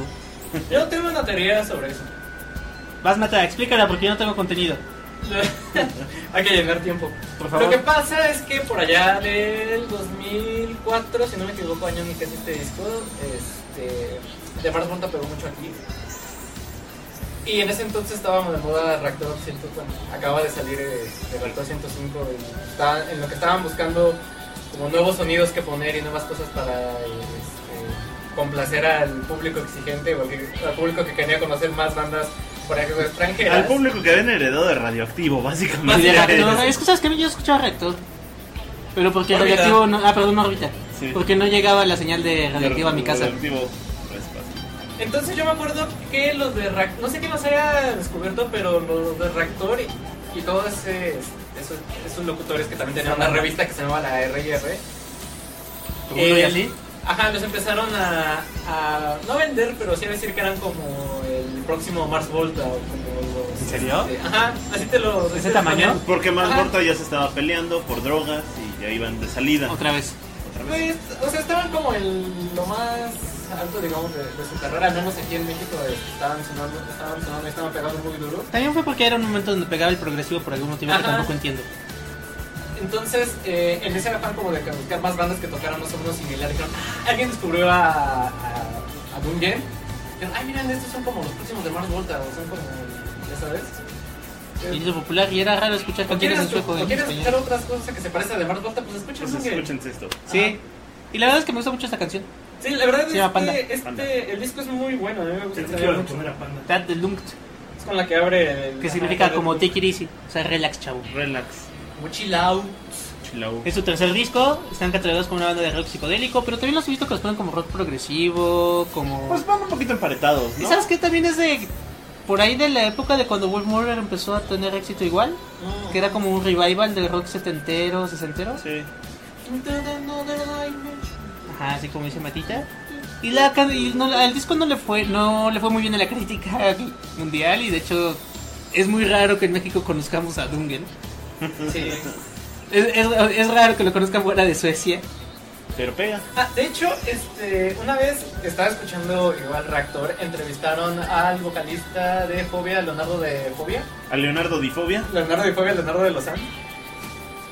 [SPEAKER 4] Yo tengo una teoría sobre eso.
[SPEAKER 3] Vas, Mata, explícala porque yo no tengo contenido. [laughs]
[SPEAKER 4] Hay que llenar tiempo.
[SPEAKER 3] Por
[SPEAKER 4] Lo
[SPEAKER 3] favor.
[SPEAKER 4] que pasa es que por allá del 2004, si no me equivoco, año en que es este disco, este, de Mars Volta pegó mucho aquí. Y en ese entonces estábamos de moda Reactor 100, bueno, acaba de salir eh, de Reactor 105, y estaba- en lo que estaban buscando como nuevos sonidos que poner y nuevas cosas para este, complacer al público exigente o al, público que quería conocer más bandas por ejemplo extranjeras.
[SPEAKER 5] Al público que habían heredado de radioactivo, básicamente.
[SPEAKER 3] de reactor. [laughs] Es que sabes que yo escuchaba reactor. Pero porque radioactivo no. Ah, perdón, no órbita.
[SPEAKER 5] Sí.
[SPEAKER 3] Porque no llegaba la señal de radioactivo a mi casa.
[SPEAKER 5] Radioactivo, pues.
[SPEAKER 4] Entonces yo me acuerdo que los de Reactor, no sé quién los haya descubierto, pero los de Reactor y, y todos ese- esos, esos locutores que también tenían una revista que se llamaba la RR,
[SPEAKER 3] uno y
[SPEAKER 4] Eh,
[SPEAKER 3] así.
[SPEAKER 4] ajá, los empezaron a, a no vender, pero sí a decir que eran como el próximo Mars Volta o como los...
[SPEAKER 3] ¿En serio?
[SPEAKER 4] este, ajá, así te lo...
[SPEAKER 3] ¿Ese tamaño?
[SPEAKER 5] Porque
[SPEAKER 4] Ajá.
[SPEAKER 5] Morta ya se estaba peleando por drogas y ya iban de salida.
[SPEAKER 3] Otra vez.
[SPEAKER 4] Pues, o sea, estaban como en lo más alto, digamos, de, de su carrera, al menos aquí en México eh, estaban sonando, estaban sonando, y estaban pegando muy duro.
[SPEAKER 3] También fue porque era un momento donde pegaba el progresivo por algún motivo que
[SPEAKER 4] Ajá.
[SPEAKER 3] tampoco entiendo.
[SPEAKER 4] Entonces, eh, en ese afán como de que buscar más bandas que tocaran más o menos similar, dijeron, "Ah, alguien descubrió a, a, a Dungen. Dijeron, ay, miren, estos son como los próximos de Mars Volta, o son como, ya sabes.
[SPEAKER 3] Y hizo popular y era raro escuchar
[SPEAKER 4] ¿O
[SPEAKER 3] canciones
[SPEAKER 4] quieres,
[SPEAKER 3] en sueco
[SPEAKER 4] o
[SPEAKER 3] en
[SPEAKER 4] quieres escuchar otras cosas que se parecen de Mars Volta? Pues escuchen Dungen.
[SPEAKER 5] escúchense esto.
[SPEAKER 3] Sí. Y la verdad es que me gusta mucho esta canción.
[SPEAKER 4] Sí, la verdad
[SPEAKER 3] Se
[SPEAKER 4] es que este,
[SPEAKER 5] Panda.
[SPEAKER 4] el disco es muy bueno, a mí me gusta.
[SPEAKER 3] That the Lunked,
[SPEAKER 4] Es con la que abre el...
[SPEAKER 3] que significa como take it easy. O sea, relax, chavo.
[SPEAKER 5] Relax.
[SPEAKER 4] Muy chill out.
[SPEAKER 5] Chill out.
[SPEAKER 3] Es su tercer disco, están catalogados como una banda de rock psicodélico, pero también los he visto que los ponen como rock progresivo, como...
[SPEAKER 5] Pues van un poquito emparetados,
[SPEAKER 3] ¿Y sabes qué? También es de... Por ahí de la época de cuando Wolf Murder empezó a tener éxito igual,
[SPEAKER 4] Mm.
[SPEAKER 3] que era como un revival del rock setentero, sesentero.
[SPEAKER 5] Sí.
[SPEAKER 3] Ajá, así como dice Matita. Y la y no, al disco no le fue no le fue muy bien en la crítica [laughs] mundial y de hecho es muy raro que en México conozcamos a Dungen.
[SPEAKER 4] Sí. [laughs]
[SPEAKER 3] Es, es, es raro que lo conozcan fuera de Suecia.
[SPEAKER 5] Pero pega.
[SPEAKER 4] Ah, de hecho, este, una vez estaba escuchando igual Reactor, entrevistaron al vocalista de Fobia, Leonardo de Fobia,
[SPEAKER 5] A Leonardo Difobia.
[SPEAKER 4] Leonardo de Fobia, Leonardo de Lozán.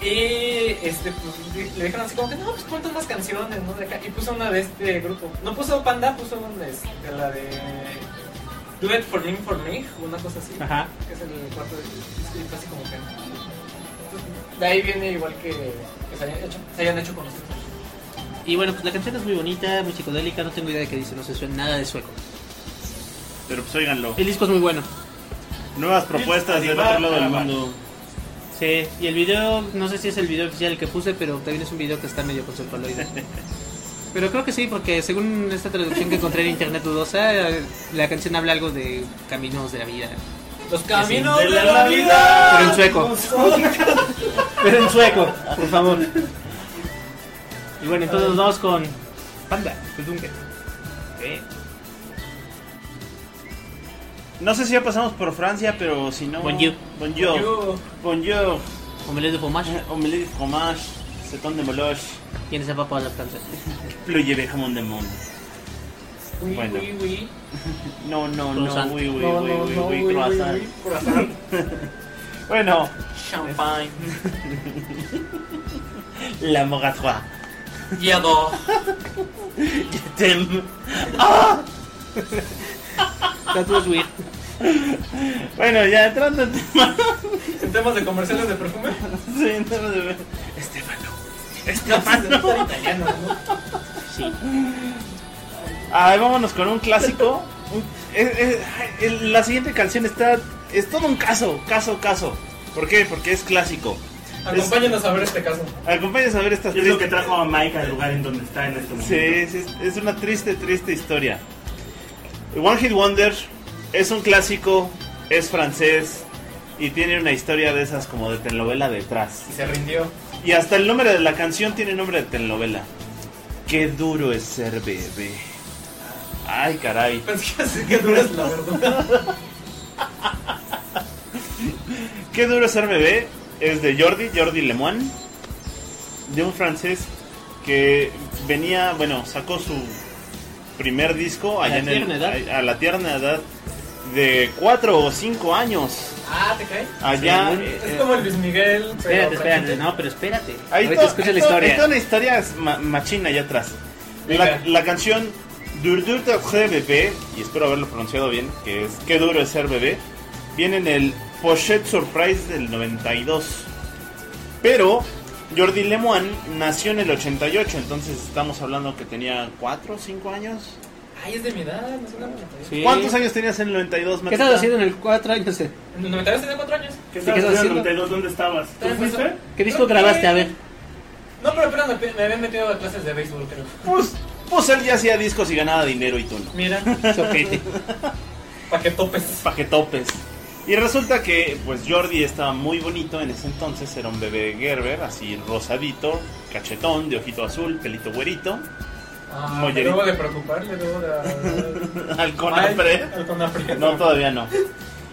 [SPEAKER 4] Y este, pues, le dijeron así como que no, pues cuántas más canciones, ¿no? De acá. Y puso una de este grupo. No puso Panda, puso una de, de la de Do It For Me, For Me, una cosa así.
[SPEAKER 3] Ajá.
[SPEAKER 4] Que es el cuarto de disco y fue así como que... De ahí viene igual que, que se, hayan hecho, se hayan hecho conocidos.
[SPEAKER 3] Y bueno, pues la canción es muy bonita, muy psicodélica, no tengo idea de qué dice, no sé suena nada de sueco.
[SPEAKER 5] Pero pues óiganlo.
[SPEAKER 3] El disco es muy bueno.
[SPEAKER 5] Nuevas propuestas del otro lado del mundo.
[SPEAKER 3] Sí, y el video, no sé si es el video oficial que puse, pero también es un video que está medio conceptualoide. [laughs] Pero creo que sí, porque según esta traducción que encontré en internet dudosa, la canción habla algo de caminos de la vida.
[SPEAKER 4] Los caminos
[SPEAKER 2] de
[SPEAKER 4] de,
[SPEAKER 2] la
[SPEAKER 4] la, vida.
[SPEAKER 3] Pero en sueco. Pero en sueco, por favor. Y bueno, entonces nos vamos con Panda, Kudunga.
[SPEAKER 5] No sé si ya pasamos por Francia, pero si no.
[SPEAKER 3] Bonjour.
[SPEAKER 5] Bonjour. Bonjour.
[SPEAKER 3] Omelette de fromage.
[SPEAKER 5] Omelette de fromage. Seton de moloche.
[SPEAKER 3] ¿Quién se va para la francesa?
[SPEAKER 5] Pluie jamón de.
[SPEAKER 4] Oui,
[SPEAKER 5] Bueno.
[SPEAKER 4] oui, oui. [laughs]
[SPEAKER 5] No, no, no.
[SPEAKER 3] Croissant.
[SPEAKER 5] Oui, oui,
[SPEAKER 4] No,
[SPEAKER 5] oui,
[SPEAKER 4] no,
[SPEAKER 5] oui,
[SPEAKER 4] no,
[SPEAKER 5] oui,
[SPEAKER 4] oui,
[SPEAKER 5] croissant.
[SPEAKER 4] oui, croissant. [laughs]
[SPEAKER 5] Bueno,
[SPEAKER 4] Champagne. [laughs]
[SPEAKER 5] la moratoire.
[SPEAKER 4] Yado.
[SPEAKER 5] Je t'aime.
[SPEAKER 3] That was weird.
[SPEAKER 5] Bueno, ya entrando en tema.
[SPEAKER 4] En temas de comerciales de perfume.
[SPEAKER 5] Sí, entrando de Estefano.
[SPEAKER 4] No,
[SPEAKER 5] Estefano.
[SPEAKER 4] pues, italiano, ¿no?
[SPEAKER 3] Sí.
[SPEAKER 5] Ay, vámonos con un clásico. Es- es- el- la siguiente canción está. Es todo un caso, caso, caso. ¿Por qué? Porque es clásico.
[SPEAKER 4] Acompáñenos a ver este caso.
[SPEAKER 5] Acompáñanos a ver estas
[SPEAKER 2] Es lo que trajo a Mike al lugar en donde está en este momento.
[SPEAKER 5] Sí, sí, es, es una triste, triste historia. One Hit Wonder es un clásico, es francés y tiene una historia de esas como de telenovela detrás.
[SPEAKER 4] Y se rindió.
[SPEAKER 5] Y hasta el nombre de la canción tiene nombre de telenovela. Qué duro es ser bebé. Ay, caray. [laughs]
[SPEAKER 4] Pensé que dura es la verdad. [laughs]
[SPEAKER 5] Qué duro es ser bebé es de Jordi, Jordi Lemoine, de un francés que venía, bueno, sacó su primer disco
[SPEAKER 3] A
[SPEAKER 5] allá
[SPEAKER 3] la
[SPEAKER 5] en el-
[SPEAKER 3] tierna edad.
[SPEAKER 5] a, a la tierna edad de 4 o 5 años.
[SPEAKER 4] Ah, ¿te cae?
[SPEAKER 5] Allá.
[SPEAKER 3] Sí,
[SPEAKER 5] eh,
[SPEAKER 4] Es como el Luis Miguel. pero
[SPEAKER 3] Espérate, espérate. No, pero espérate.
[SPEAKER 5] Ahí
[SPEAKER 3] Ahorita escucha la
[SPEAKER 5] hay to- hay
[SPEAKER 3] historia.
[SPEAKER 5] toda una historia ma- machina allá atrás. La, canción Dur Dur de Bebé, y espero haberlo pronunciado bien, que es Qué duro es ser bebé, viene en el Pochette Surprise del 92. Pero Jordi Lemoine nació en el 88, entonces estamos hablando que tenía 4 o 5 años.
[SPEAKER 4] Ay, es de mi edad. No sé nada.
[SPEAKER 3] Sí.
[SPEAKER 5] ¿Cuántos años tenías en el 92,
[SPEAKER 3] ¿Qué
[SPEAKER 5] Matita?
[SPEAKER 3] estabas haciendo en el 4 años?
[SPEAKER 4] En el 92 tenía 4 años.
[SPEAKER 2] ¿Qué
[SPEAKER 3] ¿Y
[SPEAKER 2] estabas
[SPEAKER 3] qué estás
[SPEAKER 2] haciendo en
[SPEAKER 3] haciendo?
[SPEAKER 2] 92? ¿Dónde estabas? ¿Tú fuiste?
[SPEAKER 3] ¿Qué disco grabaste? A ver.
[SPEAKER 4] No, pero apenas me, me habían metido a clases de béisbol, creo.
[SPEAKER 5] Pues, pues él ya hacía discos y ganaba dinero y tú no.
[SPEAKER 4] Mira, [laughs]
[SPEAKER 3] Soquete.
[SPEAKER 4] para que topes.
[SPEAKER 5] pa' que topes. Y resulta que pues Jordi estaba muy bonito en ese entonces, era un bebé Gerber, así rosadito, cachetón, de ojito azul, pelito güerito,
[SPEAKER 4] Ah, me debo de preocupar, le debo de... [laughs]
[SPEAKER 5] al Conapred. No, todavía no.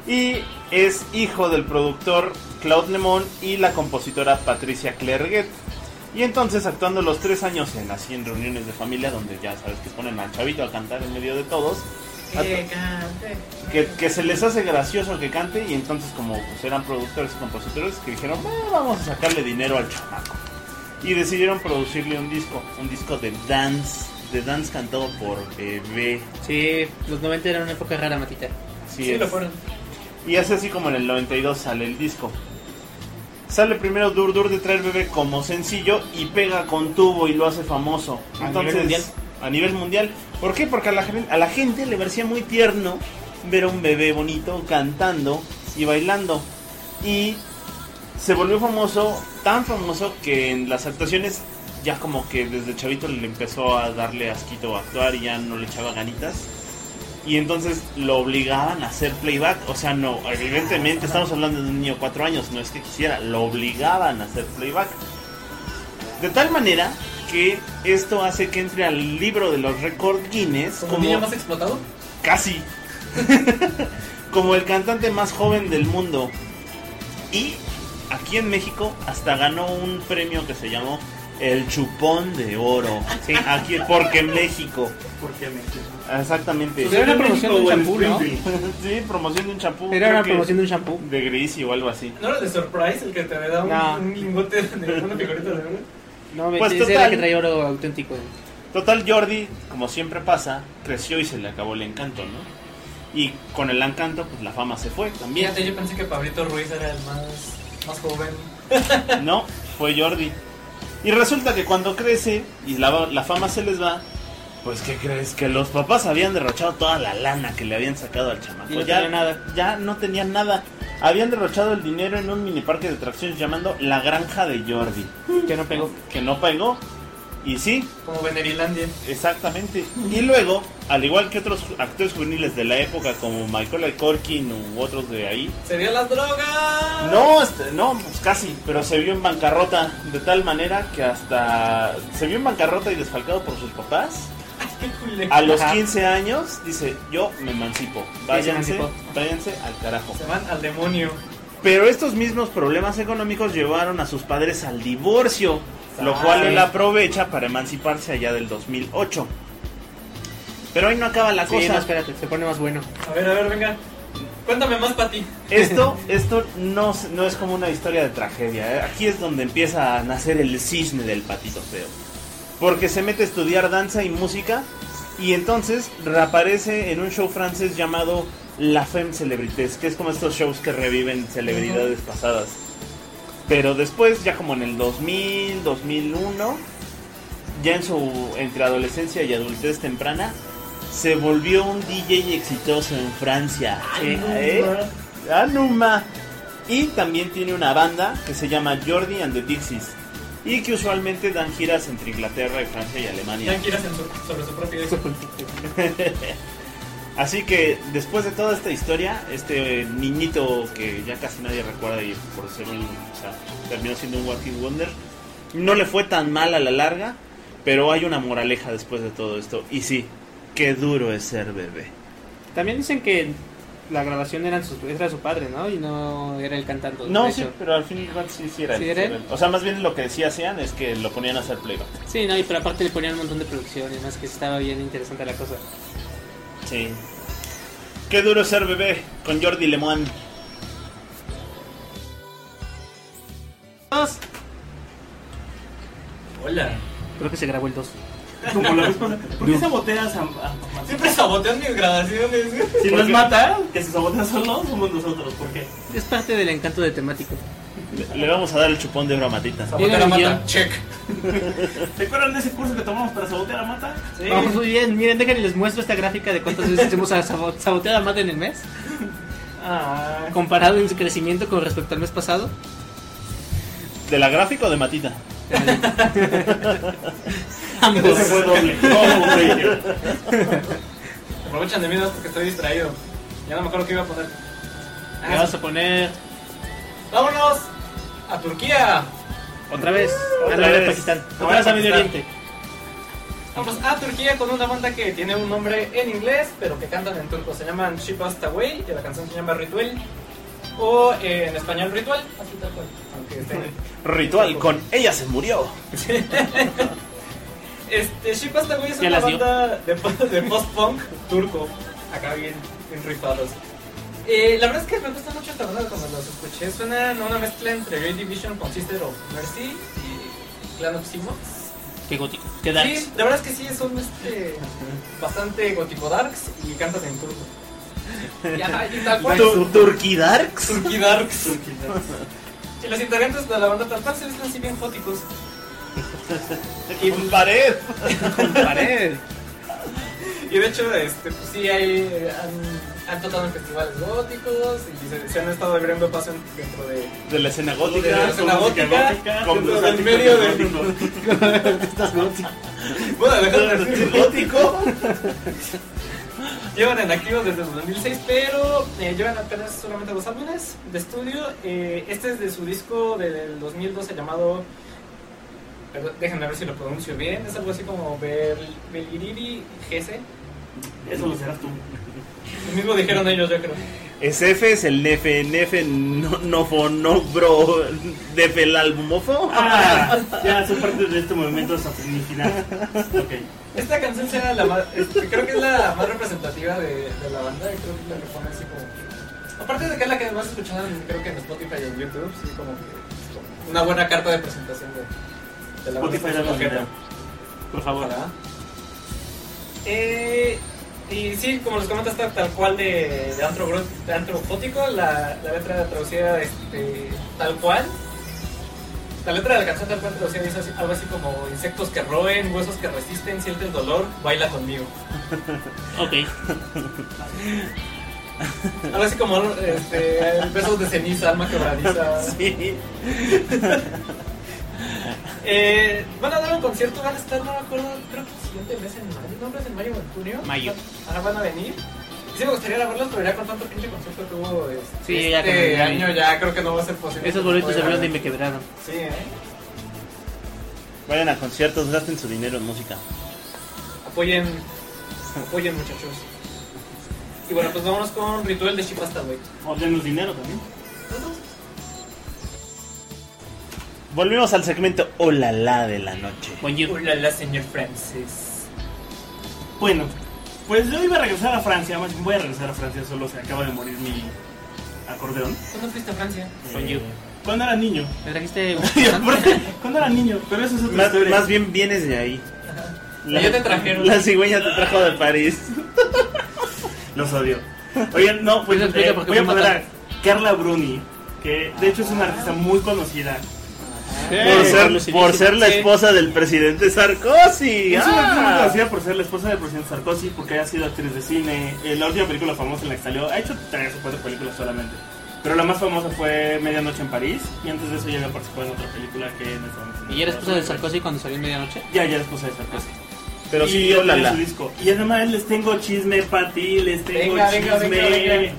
[SPEAKER 5] Y es hijo del productor Claude Lemon y la compositora Patricia Clerguet. Y entonces actuando los tres años en así en reuniones de familia donde ya sabes que ponen al chavito a cantar en medio de todos,
[SPEAKER 4] Que cante.
[SPEAKER 5] que, que se les hace gracioso que cante y entonces como pues, eran productores y compositores que dijeron "Ah, vamos a sacarle dinero al chamaco y decidieron producirle un disco un disco de dance de dance cantado por Bebé
[SPEAKER 3] Sí, los 90 eran una época rara, Matita.
[SPEAKER 5] Así
[SPEAKER 4] Sí,
[SPEAKER 5] es.
[SPEAKER 4] lo fueron.
[SPEAKER 5] y es así como en el 92 sale el disco sale primero Dur Dur de Traer Bebé como sencillo y pega con tubo y lo hace famoso
[SPEAKER 3] A
[SPEAKER 5] entonces
[SPEAKER 3] nivel mundial.
[SPEAKER 5] a nivel mundial ¿por qué? porque a la, a la gente le parecía muy tierno ver a un bebé bonito cantando y bailando y se volvió famoso, tan famoso que en las actuaciones ya como que desde chavito le empezó a darle asquito a actuar y ya no le echaba ganitas. Y entonces lo obligaban a hacer playback. O sea, no, evidentemente estamos hablando de un niño de 4 años, no es que quisiera, lo obligaban a hacer playback. De tal manera que esto hace que entre al libro de los récords Guinness
[SPEAKER 4] ¿Como
[SPEAKER 5] como
[SPEAKER 4] niño más explotado?
[SPEAKER 5] Casi. [laughs] Como el cantante más joven del mundo. Y aquí en México hasta ganó un premio que se llamó el Chupón de Oro. Sí, aquí porque México.
[SPEAKER 2] ¿Por qué me
[SPEAKER 5] Exactamente.
[SPEAKER 3] Pues era una promoción de un champú, ¿no?
[SPEAKER 5] Sí, promoción de un champú.
[SPEAKER 3] Era una promoción de un shampoo.
[SPEAKER 5] de Greasy o algo así.
[SPEAKER 4] ¿No era de Surprise el que te da un,
[SPEAKER 3] No.
[SPEAKER 4] un lingote de una figurita de oro?
[SPEAKER 3] No, me
[SPEAKER 5] Pues
[SPEAKER 3] ese era
[SPEAKER 5] total.
[SPEAKER 3] que traía oro auténtico.
[SPEAKER 5] Total, Jordi, como siempre pasa, creció y se le acabó el encanto, ¿no? Y con el encanto, pues la fama se fue también.
[SPEAKER 4] Fíjate, yo pensé que Pablito Ruiz era el más, más joven. [laughs]
[SPEAKER 5] No, fue Jordi. Y resulta que cuando crece y la, la fama se les va, pues ¿qué crees? Que los papás habían derrochado toda la lana que le habían sacado al chamaco.
[SPEAKER 3] Y no
[SPEAKER 5] ya,
[SPEAKER 3] tenía nada.
[SPEAKER 5] ya no tenían nada. Habían derrochado el dinero en un mini parque de atracciones llamando La Granja de Jordi.
[SPEAKER 3] Que no pegó.
[SPEAKER 5] Que no pegó. Y sí,
[SPEAKER 4] Como Venerilandia.
[SPEAKER 5] Exactamente. Y luego, al igual que otros actores juveniles de la época como Michael Corkin u otros de ahí,
[SPEAKER 4] ¡Se dio las drogas!
[SPEAKER 5] no, este, no, pues casi, pero se vio en bancarrota de tal manera que hasta se vio en bancarrota y desfalcado por sus papás. A los
[SPEAKER 3] Ajá.
[SPEAKER 5] 15 años dice, yo me emancipo,
[SPEAKER 3] se
[SPEAKER 5] váyanse, váyanse al carajo.
[SPEAKER 4] Se van al demonio.
[SPEAKER 5] Pero estos mismos problemas económicos llevaron a sus padres al divorcio, lo
[SPEAKER 4] Ah,
[SPEAKER 5] cual él aprovecha para emanciparse allá del 2008. Pero ahí no acaba la
[SPEAKER 3] Sí,
[SPEAKER 5] cosa.
[SPEAKER 3] no, espérate, se pone más bueno.
[SPEAKER 4] A ver, a ver, venga. Cuéntame más, Pati.
[SPEAKER 5] Esto, [laughs] esto no, no es como una historia de tragedia. ¿eh? Aquí es donde empieza a nacer el cisne del patito feo. Porque se mete a estudiar danza y música y entonces reaparece en un show francés llamado La Femme Celebrités, que es como estos shows que reviven celebridades pasadas. Pero después, ya como en el 2000, 2001, ya en su entre adolescencia y adultez temprana, se volvió un DJ exitoso en Francia. ¿Eh? Anuma. Y también tiene una banda que se llama Jordi and the Dixies. Y que usualmente dan giras entre Inglaterra y Francia y Alemania.
[SPEAKER 4] Ya quieras en su- sobre su propio. [laughs]
[SPEAKER 5] Así que después de toda esta historia, este niñito que ya casi nadie recuerda y por ser un, o sea, terminó siendo un walking wonder, no le fue tan mal a la larga, pero hay una moraleja después de todo esto. Y sí, qué duro es ser bebé.
[SPEAKER 3] También dicen que la grabación era su, era su padre, ¿no? Y no era el cantante.
[SPEAKER 5] No, sí, pero al fin y al cabo sí, sí era él,
[SPEAKER 3] ¿Sí él?
[SPEAKER 5] era él. O sea, más bien lo que decía Sean es que lo ponían a hacer playback.
[SPEAKER 3] Sí, no, y pero aparte le ponían un montón de producción y más que estaba bien interesante la cosa.
[SPEAKER 5] Sí. Qué duro ser bebé con Jordi Lemon.
[SPEAKER 3] Dos.
[SPEAKER 4] Hola.
[SPEAKER 3] Creo que se grabó el 2.
[SPEAKER 2] Como la vez pasada. ¿Por qué saboteas a, a- a-
[SPEAKER 4] Siempre sabotean mis grabaciones.
[SPEAKER 2] Si
[SPEAKER 5] ¿Por
[SPEAKER 2] nos
[SPEAKER 5] qué?
[SPEAKER 2] mata, que se sabotea solo, somos nosotros. ¿Por qué?
[SPEAKER 3] Es parte del encanto de temático.
[SPEAKER 5] Le, vamos a dar el chupón de oro a Matita.
[SPEAKER 4] Sabotear a
[SPEAKER 3] Bien,
[SPEAKER 4] mata.
[SPEAKER 3] bien.
[SPEAKER 4] Check. [laughs]
[SPEAKER 2] ¿Se acuerdan de ese curso que tomamos para sabotear a Mata?
[SPEAKER 4] Sí.
[SPEAKER 3] Vamos muy bien, miren, déjenme les muestro esta gráfica de cuántas veces hemos sabo- saboteado a Matt en el mes.
[SPEAKER 4] Ah,
[SPEAKER 3] Comparado en su crecimiento con respecto al mes pasado.
[SPEAKER 5] ¿De la gráfica o de Matita? [laughs]
[SPEAKER 3] Ambos.
[SPEAKER 2] Ese fue doble.
[SPEAKER 4] Aprovechan de mí porque estoy distraído. Ya no me acuerdo qué iba a poner.
[SPEAKER 3] Le vamos a poner
[SPEAKER 4] ¡Vámonos! ¡A Turquía!
[SPEAKER 3] otra vez.
[SPEAKER 5] Otra
[SPEAKER 3] a la de
[SPEAKER 5] vez.
[SPEAKER 3] Pakistán.
[SPEAKER 2] Ahora
[SPEAKER 3] Otra vez a Medio
[SPEAKER 2] Pakistán.
[SPEAKER 3] Oriente.
[SPEAKER 4] Vamos a Turquía con una banda que tiene un nombre en inglés, pero que cantan en turco. Se llaman She Passed Away y la canción se llama Ritual. O eh, en español Ritual, así tal cual. Aunque esté [laughs]
[SPEAKER 5] Ritual con Ella se murió. [laughs]
[SPEAKER 4] Este, She Passed Away es
[SPEAKER 3] Ya
[SPEAKER 4] una
[SPEAKER 3] dio.
[SPEAKER 4] banda de, de post-punk turco. Acá bien, bien rifados. Eh, la verdad es que me gusta mucho esta banda cuando los escuché. Suena una mezcla entre Joy Division con Sister of Mercy y Clan of Simons.
[SPEAKER 3] Qué gótico. Qué darks.
[SPEAKER 4] Sí, la verdad es que sí, son este, bastante gótico darks y cantan en turco. Y, ajá, y tal [laughs] cual.
[SPEAKER 5] Tu- Turkey Darks.
[SPEAKER 4] Turkey darks. Y los integrantes de la banda tal cual se ven así bien góticos. Y, [laughs]
[SPEAKER 5] Con pared. [laughs]
[SPEAKER 3] Con pared.
[SPEAKER 4] y de hecho, este, pues sí, hay, han, han tocado en festivales góticos y se, se han estado abriendo paso en- dentro de,
[SPEAKER 5] De la escena
[SPEAKER 4] de
[SPEAKER 5] gótica.
[SPEAKER 4] la escena gótica,
[SPEAKER 5] con
[SPEAKER 4] dentro
[SPEAKER 5] los
[SPEAKER 4] del medio de...
[SPEAKER 3] Estás [laughs] gótico.
[SPEAKER 4] Bueno, de decir
[SPEAKER 5] gótico. [laughs]
[SPEAKER 4] Llevan en activo desde el 2006, pero eh, llevan apenas solamente dos álbumes de estudio. Eh, este es de su disco del 2012 llamado. perdón, déjenme ver si lo pronuncio bien. Es algo así como Bel, Beliriri GC.
[SPEAKER 2] Eso lo serás tú.
[SPEAKER 4] Lo mismo dijeron ellos, yo creo.
[SPEAKER 5] SF es el nefe, nefe, no, no, fo, no, bro, nefe, el albumofo.
[SPEAKER 2] Ah, ya soy parte de este movimiento safrinifinal. Ok.
[SPEAKER 4] Esta canción será la más. creo que es la más representativa de, de la banda. y Creo que es la que pone así como. Aparte de que es la que más escucharon, creo que en Spotify y en YouTube, sí, como que es una buena carta de presentación de, de la banda.
[SPEAKER 2] Spotify.
[SPEAKER 3] Por favor.
[SPEAKER 4] Eh, y sí, como les comento, está tal cual de, de, antro, de antro gótico, la, la letra traducida este, tal cual. La letra de la canción tal cual traducida dice algo así como insectos que roen, huesos que resisten, siente el dolor, baila conmigo. [laughs]
[SPEAKER 3] Ok. [laughs]
[SPEAKER 4] Algo así como este, besos de ceniza, alma quebradiza. [laughs]
[SPEAKER 5] Sí.
[SPEAKER 4] Eh, van a dar un concierto, van a estar, no me acuerdo, creo que el siguiente mes en mayo, ¿no? ¿Es en mayo o en junio?
[SPEAKER 3] Mayo.
[SPEAKER 4] Ahora van a venir. Sí me gustaría verlos, pero ya con tanto pinche concierto que hubo este,
[SPEAKER 3] Sí, ya
[SPEAKER 4] este año ya creo que no va a ser posible.
[SPEAKER 3] Esos boletos de
[SPEAKER 4] Voy a-
[SPEAKER 3] Blondie me quebraron.
[SPEAKER 4] Sí, ¿eh?
[SPEAKER 5] Vayan a conciertos, gasten su dinero en música.
[SPEAKER 4] Apoyen, apoyen muchachos. Y bueno, pues vámonos con Ritual de Shipasta, güey.
[SPEAKER 2] O denos dinero también.
[SPEAKER 5] Volvemos al segmento Hola la de la noche.
[SPEAKER 3] Bonjour.
[SPEAKER 4] Hola, la señor Francis.
[SPEAKER 2] Bueno, pues yo iba a regresar a Francia, más bien voy a regresar a Francia, solo se acaba de morir mi acordeón.
[SPEAKER 4] ¿Cuándo fuiste a Francia?
[SPEAKER 3] Bonjour.
[SPEAKER 2] Cuando era niño.
[SPEAKER 3] ¿Me trajiste [laughs]
[SPEAKER 2] Cuando era niño, pero eso es otra
[SPEAKER 5] Más,
[SPEAKER 2] historia.
[SPEAKER 5] más bien vienes de ahí.
[SPEAKER 4] Ya te trajeron.
[SPEAKER 5] La cigüeña te trajo de París. [laughs]
[SPEAKER 2] Los odio. Oigan, no, pues eh, voy a poner a. Carla Bruni, que de hecho es una artista muy conocida.
[SPEAKER 5] Por ser, por ser la esposa del presidente Sarkozy.
[SPEAKER 2] Es muy
[SPEAKER 5] Ah.
[SPEAKER 2] conocida por ser la esposa del presidente Sarkozy, porque ha sido actriz de cine. Eh, la última película famosa en la que salió, ha hecho tres o cuatro películas solamente. Pero la más famosa fue Medianoche en París, y antes de eso ya había participado en otra película que en este
[SPEAKER 3] ¿Y era esposa de. Sarkozy cuando salió en medianoche?
[SPEAKER 2] Ya, ya era esposa de Sarkozy.
[SPEAKER 5] Pero
[SPEAKER 2] y
[SPEAKER 5] sí,
[SPEAKER 2] tiene
[SPEAKER 5] la.
[SPEAKER 2] su disco. Y además les tengo chisme para ti, les tengo
[SPEAKER 4] Venga,
[SPEAKER 2] chisme.
[SPEAKER 4] venga, venga, venga.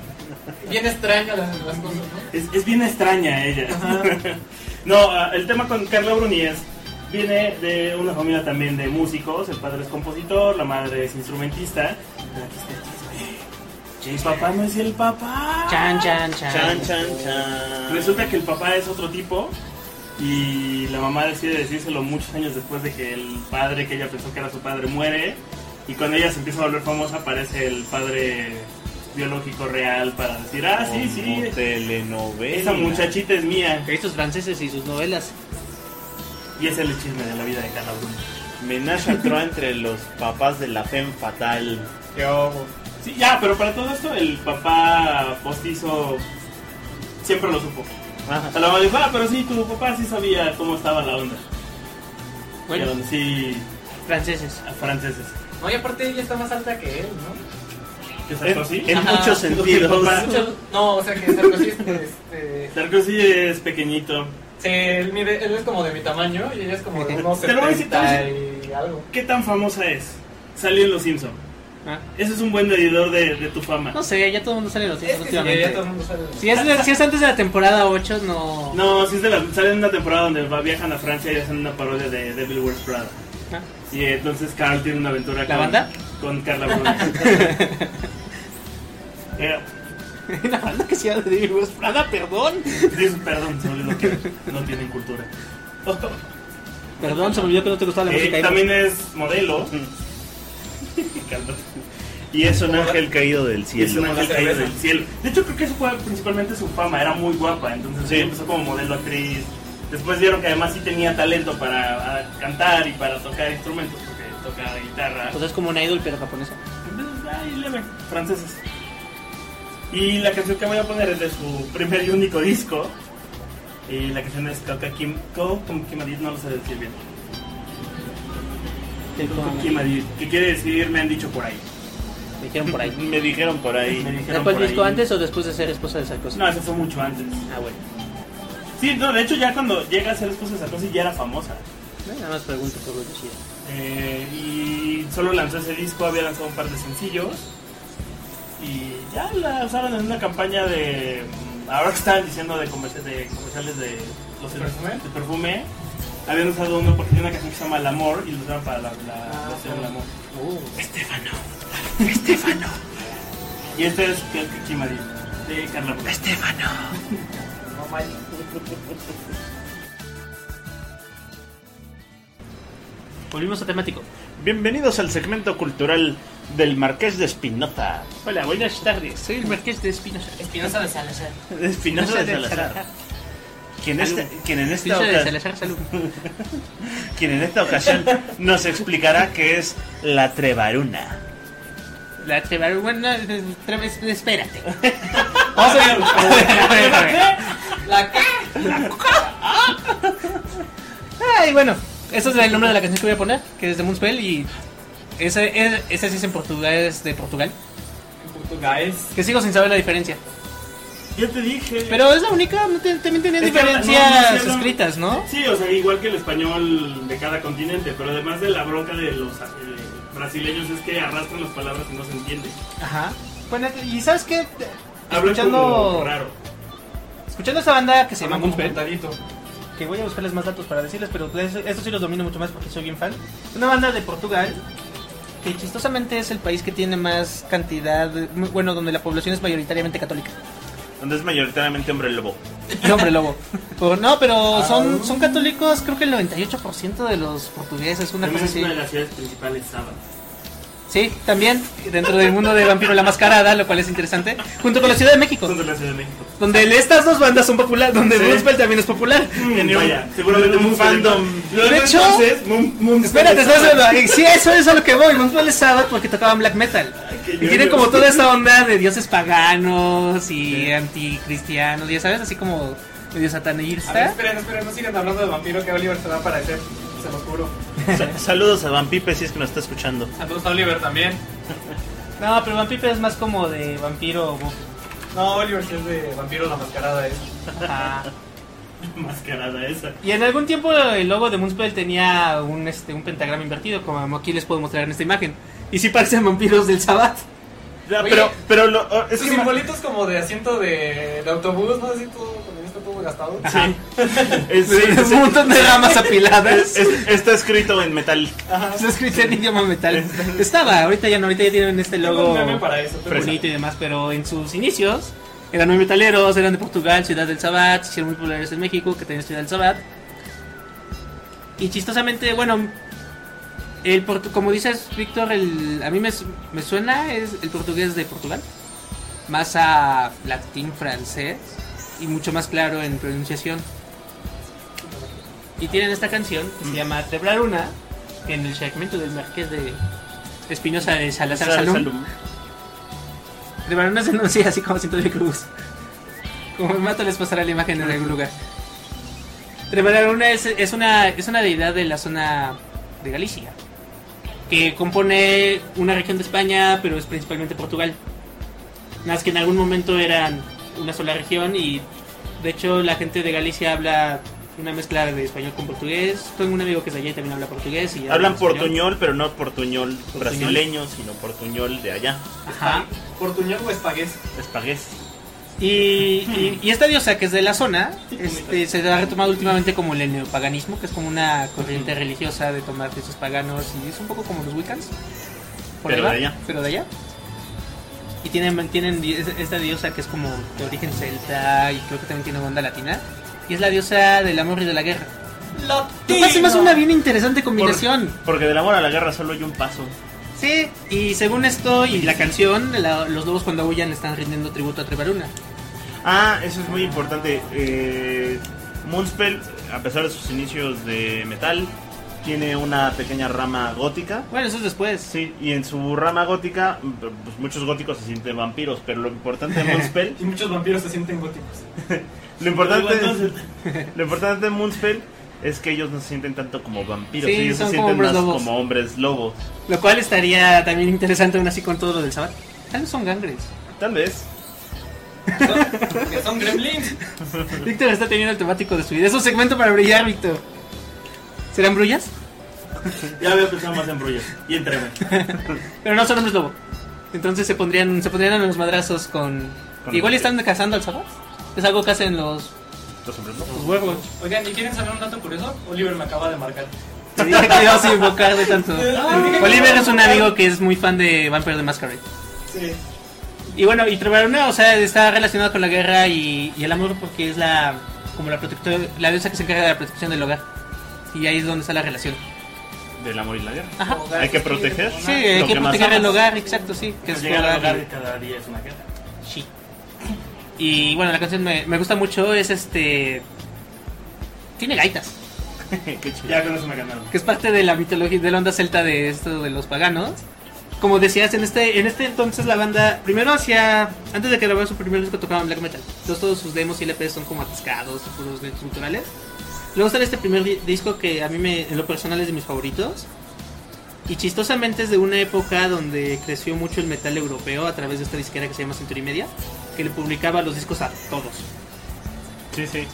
[SPEAKER 4] Bien extraña las, las cosas, ¿no?
[SPEAKER 2] Es, es bien extraña ella. [laughs] no, ah, el tema con Carla Bruni es, viene de una familia también de músicos. El padre es compositor, la madre es instrumentista. El papá no es el papá.
[SPEAKER 3] Chan, chan, chan.
[SPEAKER 5] Chan, chan, chan.
[SPEAKER 2] Resulta que el papá es otro tipo y la mamá decide decírselo muchos años después de que el padre que ella pensó que era su padre muere y cuando ella se empieza a volver famosa aparece el padre biológico real para decir, ah, sí, sí,
[SPEAKER 5] telenovela.
[SPEAKER 2] esa muchachita es mía.
[SPEAKER 3] Estos franceses y sus novelas.
[SPEAKER 2] Y ese es el chisme de la vida de Carla Bruni.
[SPEAKER 5] Menage a trois entre los papás de la femme fatal.
[SPEAKER 4] Qué ojo.
[SPEAKER 2] Sí, ya, pero para todo esto el papá postizo siempre lo supo.
[SPEAKER 5] Ajá.
[SPEAKER 2] Sea, la mamá dijo, ah, pero sí, tu papá sí sabía cómo estaba la onda.
[SPEAKER 3] Bueno,
[SPEAKER 2] Pero sí,
[SPEAKER 3] franceses.
[SPEAKER 2] a franceses.
[SPEAKER 4] No, y aparte ella está más alta que él, ¿no?
[SPEAKER 2] ¿Que
[SPEAKER 5] En,
[SPEAKER 2] Sarkozy?
[SPEAKER 5] en
[SPEAKER 3] Ajá.
[SPEAKER 5] muchos [laughs] sentidos.
[SPEAKER 2] Papá.
[SPEAKER 4] Mucho- no, o sea que Sarkozy es, este,
[SPEAKER 2] Sarkozy es pequeñito.
[SPEAKER 4] sí, él, mide, él es como de mi tamaño y ella es como de unos
[SPEAKER 2] Te lo voy a decir, te lo voy a
[SPEAKER 4] 70 y algo.
[SPEAKER 2] ¿Qué tan famosa es? Salió en Los Simpson.
[SPEAKER 3] Ah.
[SPEAKER 2] Ese es un buen medidor de, de tu fama.
[SPEAKER 3] No sé, ya todo el mundo sale los
[SPEAKER 4] Es
[SPEAKER 3] días
[SPEAKER 4] que sí,
[SPEAKER 3] últimamente.
[SPEAKER 4] ya todo el mundo sabe.
[SPEAKER 3] Si es, si es antes de la temporada 8, no.
[SPEAKER 2] No, si es de la, sale en una temporada donde va- viajan a Francia y hacen una parodia de Devil Wears Prada. Y entonces Carl tiene una aventura
[SPEAKER 3] ¿La
[SPEAKER 2] con,
[SPEAKER 3] banda?
[SPEAKER 2] con Carla Bruni. [laughs] Eh,
[SPEAKER 3] La banda que se llama de David West Prada, perdón.
[SPEAKER 2] dice, perdón, olvidó que no tienen cultura.
[SPEAKER 3] Perdón, se me olvidó que no te gustaba la
[SPEAKER 2] Eh,
[SPEAKER 3] música.
[SPEAKER 2] también es modelo.
[SPEAKER 5] Y es un ángel caído del
[SPEAKER 2] Y es
[SPEAKER 5] cielo.
[SPEAKER 2] un ángel caído del cielo. De hecho, creo que eso fue principalmente su fama. Era muy guapa. Entonces
[SPEAKER 5] Sí.
[SPEAKER 2] ella empezó como modelo actriz. Después vieron que además sí tenía talento para cantar y para tocar instrumentos, porque toca guitarra.
[SPEAKER 3] Pues es como un idol, pero japonesa.
[SPEAKER 2] Entonces, ahí leve, franceses. Y la canción que voy a poner es de su primer y único disco. Y la canción es Coca Kim, Co Kim Kimadit, no lo sé decir bien. Kimadit, que quiere decir me han dicho por ahí.
[SPEAKER 3] Me dijeron por ahí. [laughs]
[SPEAKER 5] Me dijeron por ahí.
[SPEAKER 2] dijeron
[SPEAKER 3] ¿Después
[SPEAKER 2] por
[SPEAKER 3] disco
[SPEAKER 2] ahí.
[SPEAKER 3] antes o después de ser esposa de Sarkozy?
[SPEAKER 2] No, eso fue mucho antes.
[SPEAKER 3] Ah, bueno.
[SPEAKER 2] Sí, no, de hecho ya cuando llega a ser esposa de Sarkozy ya era famosa.
[SPEAKER 3] No, Nada más pregunto por curiosidad.
[SPEAKER 2] Eh, y solo lanzó ese disco, había lanzado un par de sencillos. Y ya la usaron en una campaña de. mm, Ahora que estaban diciendo de, comerci- de comerciales de los
[SPEAKER 4] ¿Perfume?
[SPEAKER 2] de perfume. Habían usado uno porque tiene una canción que se llama El Amor y lo usaron para la, la
[SPEAKER 4] Ah,
[SPEAKER 2] canción El Amor.
[SPEAKER 3] Uh,
[SPEAKER 2] Estefano, Estefano. Y este es que Kimari, de Carla. Estefano. [laughs]
[SPEAKER 4] No. [laughs]
[SPEAKER 3] volvimos a temático.
[SPEAKER 5] Bienvenidos al segmento cultural del Marqués de Espinoza.
[SPEAKER 3] Hola, buenas tardes. Soy el Marqués de Espinosa.
[SPEAKER 4] Espinosa de Salazar.
[SPEAKER 5] De Espinoza de Salazar. Quien, este- quien en esta
[SPEAKER 3] Espinosa de
[SPEAKER 5] oca-
[SPEAKER 3] Salazar, salud. [laughs]
[SPEAKER 5] quien en esta ocasión nos explicará qué es la trevaruna.
[SPEAKER 3] La trevaruna, espérate. [laughs]
[SPEAKER 4] Vamos a ver. ¿La qué?
[SPEAKER 3] Ay, bueno, ese es el nombre de la canción que voy a poner, que es de Moonspell y ese, es- ese sí es en portugués de Portugal,
[SPEAKER 4] En portugués.
[SPEAKER 3] que sigo sin saber la diferencia.
[SPEAKER 2] Ya te dije.
[SPEAKER 3] Pero es la única, no te- también
[SPEAKER 2] habla-
[SPEAKER 3] diferencias
[SPEAKER 2] no, no,
[SPEAKER 3] escritas, ¿no?
[SPEAKER 2] Sí, o sea, igual que el español de cada continente, pero además de la bronca de los eh, brasileños es que arrastran las palabras y no se entiende.
[SPEAKER 3] Ajá. Bueno, y ¿sabes qué?
[SPEAKER 2] Hablan
[SPEAKER 3] Escuchando,
[SPEAKER 2] como raro.
[SPEAKER 3] escuchando esta banda que se llama
[SPEAKER 4] Hablan contadito.
[SPEAKER 3] que voy a buscarles más datos para decirles, pero eso, eso sí los domino mucho más porque soy bien fan. Es una banda de Portugal que chistosamente es el país que tiene más cantidad, bueno, donde la población es mayoritariamente católica.
[SPEAKER 5] Donde es mayoritariamente hombre lobo. [laughs]
[SPEAKER 3] Y hombre lobo. Pero no, pero son, son católicos, creo que el 98% de los portugueses, una
[SPEAKER 2] También
[SPEAKER 3] cosa
[SPEAKER 2] es
[SPEAKER 3] así.
[SPEAKER 2] una de las ciudades principales, Sábado.
[SPEAKER 3] Sí, también dentro del mundo de Vampiro la Mascarada, lo cual es interesante, junto con la Ciudad de México,
[SPEAKER 2] Son de la Ciudad de México.
[SPEAKER 3] donde estas dos bandas son populares, donde
[SPEAKER 2] Sí.
[SPEAKER 3] Moonspell también es popular.
[SPEAKER 2] Mm, Vaya, seguramente
[SPEAKER 5] un fandom.
[SPEAKER 3] De hecho-
[SPEAKER 2] entonces, Moon- Moon-
[SPEAKER 3] Espérate, ¿sabes? Sí, eso es a lo que voy. Moonspell es Sabbath porque tocaban black metal. Y tienen
[SPEAKER 2] ñoños.
[SPEAKER 3] como toda esta onda de dioses paganos y anticristianos, ya sabes, así como medio
[SPEAKER 4] A ver,
[SPEAKER 3] satanista.
[SPEAKER 4] esperen, esperen, no sigan hablando de vampiro que Oliver se va a aparecer. Se los juro.
[SPEAKER 5] Sa- saludos a Vampipe si es que nos está escuchando.
[SPEAKER 4] Saludos a Oliver también.
[SPEAKER 3] No, pero Vampire es más como de vampiro.
[SPEAKER 4] No, Oliver sí es de vampiro la mascarada. Es. [laughs]
[SPEAKER 3] Ajá.
[SPEAKER 2] Mascarada esa.
[SPEAKER 3] Y en algún tiempo el logo de Moonspell tenía un, este, un pentagrama invertido, como aquí les puedo mostrar en esta imagen. Y sí parecen vampiros del Sabbath.
[SPEAKER 5] Ya,
[SPEAKER 4] Oye,
[SPEAKER 5] pero, pero lo, oh, es que
[SPEAKER 4] simbolitos como de asiento de, de autobús, ¿no? Así todo, gastado.
[SPEAKER 3] Ajá. [laughs]
[SPEAKER 5] es- sí,
[SPEAKER 3] un
[SPEAKER 5] sí,
[SPEAKER 3] montón de ramas apiladas.
[SPEAKER 5] es- es- está escrito en metal.
[SPEAKER 3] Se escrito en idioma metal. Estaba, ahorita ya no, ahorita ya tienen este logo
[SPEAKER 4] para eso.
[SPEAKER 3] bonito y demás, pero en sus inicios eran muy metaleros, eran de Portugal, Ciudad del Sabbat, se hicieron muy populares en México, que tenía Ciudad del Sabbat. Y chistosamente, bueno, el portu- como dices, Víctor, el, a mí me, me suena es el portugués de Portugal, más a latín francés y mucho más claro en pronunciación. Y tienen esta canción que se llama Tebraruna, que en el segmento del Marqués de Espinosa de Salazar
[SPEAKER 5] Sal-
[SPEAKER 3] Salum. Barona se anuncia así como cinto de cruz. Como el mato les pasará la imagen en algún lugar. Trebaruna es, es, una, es una deidad de la zona de Galicia. Que compone una región de España, pero es principalmente Portugal. Nada más que en algún momento eran una sola región y de hecho la gente de Galicia habla una mezcla de español con portugués. Tengo un amigo que es de allá y también habla portugués. Y
[SPEAKER 5] Hablan portuñol, pero no portuñol brasileño, sino portuñol de allá.
[SPEAKER 3] Ajá.
[SPEAKER 4] ¿Portuñol o espagués?
[SPEAKER 5] Espagués.
[SPEAKER 3] Y, y, y esta diosa que es de la zona, este, se ha retomado últimamente como el neopaganismo, que es como una corriente religiosa de tomar dioses paganos y es un poco como los Wiccans. por
[SPEAKER 5] Pero de allá.
[SPEAKER 3] Pero de allá. Y tienen, tienen esta diosa que es como de origen celta y creo que también tiene onda latina. Y es la diosa del amor y de la guerra. Lo se me hace una bien interesante combinación.
[SPEAKER 5] Por- porque del amor a la guerra solo hay un paso.
[SPEAKER 3] Sí, y según esto y la canción, la- los lobos cuando le están rindiendo tributo a Trevaruna.
[SPEAKER 5] Ah, eso es muy importante. Eh, Moonspell, a pesar de sus inicios de metal, tiene una pequeña rama gótica.
[SPEAKER 3] Bueno, eso es después.
[SPEAKER 5] Sí, y en su rama gótica, pues muchos góticos se sienten vampiros, pero lo importante de Moonspell, [laughs]
[SPEAKER 4] Y muchos vampiros se sienten góticos. [laughs]
[SPEAKER 5] lo importante, [laughs] lo importante de Moonspell es que ellos no se sienten tanto como vampiros,
[SPEAKER 3] Sí,
[SPEAKER 5] ellos se
[SPEAKER 3] son como
[SPEAKER 5] sienten
[SPEAKER 3] hombres
[SPEAKER 5] más
[SPEAKER 3] lobos.
[SPEAKER 5] como hombres lobos.
[SPEAKER 3] Lo cual estaría también interesante aún así con todo lo del Sabbat. Tal vez son gangres.
[SPEAKER 5] Tal vez.
[SPEAKER 4] Son gremlins.
[SPEAKER 3] Víctor está teniendo el temático de su vida. Es un segmento para brillar, Víctor. ¿Serán brullas? [laughs]
[SPEAKER 2] ya había pensado más en brullas. Y entreme. [laughs]
[SPEAKER 3] Pero no son hombres lobo. Entonces se pondrían, se pondrían en los madrazos con...
[SPEAKER 5] Con
[SPEAKER 3] Igual están cazando al Sabbat. Es algo que hacen los,
[SPEAKER 5] Los hombres lobos.
[SPEAKER 3] los huevos.
[SPEAKER 4] Oigan, ¿y quieren saber un dato curioso? Oliver me acaba de marcar.
[SPEAKER 3] Te dije que ibas a invocar de tanto. [laughs] Oliver es un amigo que es muy fan de Vampire the Masquerade.
[SPEAKER 4] Sí.
[SPEAKER 3] Y bueno, y Trevaruna, o sea, está relacionado con la guerra y, y el amor porque es la como la protectora, la diosa que se encarga de la protección del hogar. Y ahí es donde está la relación.
[SPEAKER 5] Del amor y la guerra.
[SPEAKER 3] Ajá.
[SPEAKER 5] Hay que proteger.
[SPEAKER 3] Sí, hay
[SPEAKER 5] lo
[SPEAKER 3] que
[SPEAKER 5] más
[SPEAKER 3] proteger el hogar, exacto, sí. Que es tu
[SPEAKER 2] Llegar al
[SPEAKER 3] hogar
[SPEAKER 2] hogar
[SPEAKER 3] y-
[SPEAKER 2] de cada día es una guerra.
[SPEAKER 3] sí. Y bueno, la canción me, me gusta mucho, es este... Tiene gaitas, [laughs]
[SPEAKER 5] Qué chido.
[SPEAKER 2] Ya con eso me ganaron.
[SPEAKER 3] que es parte de la mitología, de la onda celta de esto de los paganos. como decías, en este, en este entonces la banda, primero hacía, antes de que grabara su primer disco tocaban black metal. Entonces todos sus demos y LPs son como atascados, puros de culturales. Luego sale este primer di- disco que a mí me, en lo personal es de mis favoritos. Y chistosamente es de una época donde creció mucho el metal europeo a través de esta disquera que se llama Century Media, que le publicaba los discos a todos.
[SPEAKER 5] Sí, sí.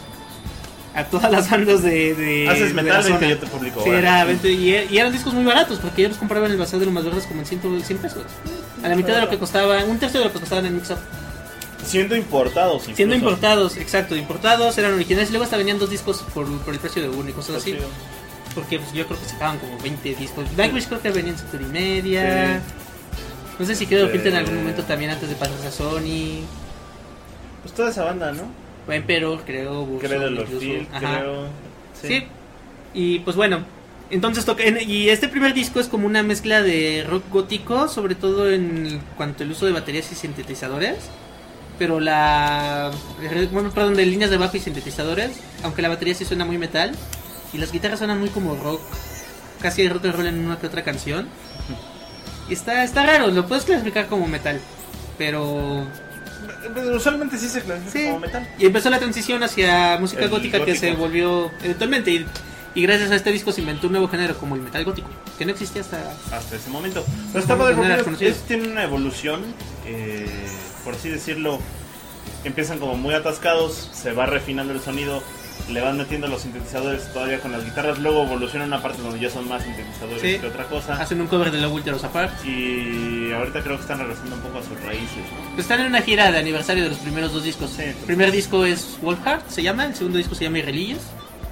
[SPEAKER 3] A todas las bandas de... de
[SPEAKER 5] Haces
[SPEAKER 3] de
[SPEAKER 5] metal,
[SPEAKER 3] la
[SPEAKER 5] vente, yo te publico.
[SPEAKER 3] Sí, era 20 y, y eran discos muy baratos porque yo los compraba en el bazar de los más verdes como en 100, 100 pesos. A la mitad de lo que costaban, un tercio de lo que costaban en Mixup.
[SPEAKER 5] Siendo importados.
[SPEAKER 3] Siendo importados, exacto, importados, eran originales y luego hasta venían dos discos por, por el precio de uno y cosas así. Porque pues, yo creo que sacaban como 20 discos. Nightwish creo que venía en Century Media. No sé si quedó
[SPEAKER 5] Sí.
[SPEAKER 3] Filter en algún momento también antes de pasarse a Sony.
[SPEAKER 5] Pues toda esa banda, ¿no?
[SPEAKER 3] Emperor, creo. Burzum,
[SPEAKER 5] Creo de los creo.
[SPEAKER 3] Sí. Y pues bueno, entonces toca. en- y este primer disco es como una mezcla de rock gótico, sobre todo en cuanto al uso de baterías y sintetizadores. Pero la. Bueno, perdón, de líneas de bajo y sintetizadores. Aunque la batería sí suena muy metal. Y las guitarras suenan muy como rock. Casi rock and roll en una que otra canción. Y está, está raro, lo puedes clasificar como metal. Pero
[SPEAKER 5] Usualmente sí se clasifica
[SPEAKER 3] Sí.
[SPEAKER 5] como metal.
[SPEAKER 3] y empezó la transición hacia música
[SPEAKER 5] El
[SPEAKER 3] gótica que se volvió eventualmente. Y, y gracias a este disco se inventó un nuevo género como el metal gótico, que no existía hasta.
[SPEAKER 5] Hasta ese momento. Pero está padre es- tiene una evolución, eh, por así decirlo. Empiezan como muy atascados, se va refinando el sonido, le van metiendo los sintetizadores todavía con las guitarras, luego evoluciona una parte donde ya son más sintetizadores
[SPEAKER 3] Sí.
[SPEAKER 5] que otra cosa.
[SPEAKER 3] Hacen un cover de Love Will Tear Us Apart.
[SPEAKER 5] Y ahorita creo que están regresando un poco a sus raíces, ¿no?
[SPEAKER 3] Pues están en una gira de aniversario de los primeros dos discos.
[SPEAKER 5] Sí,
[SPEAKER 3] el primer disco es Wolfheart, se llama. El segundo disco se llama Irreligious,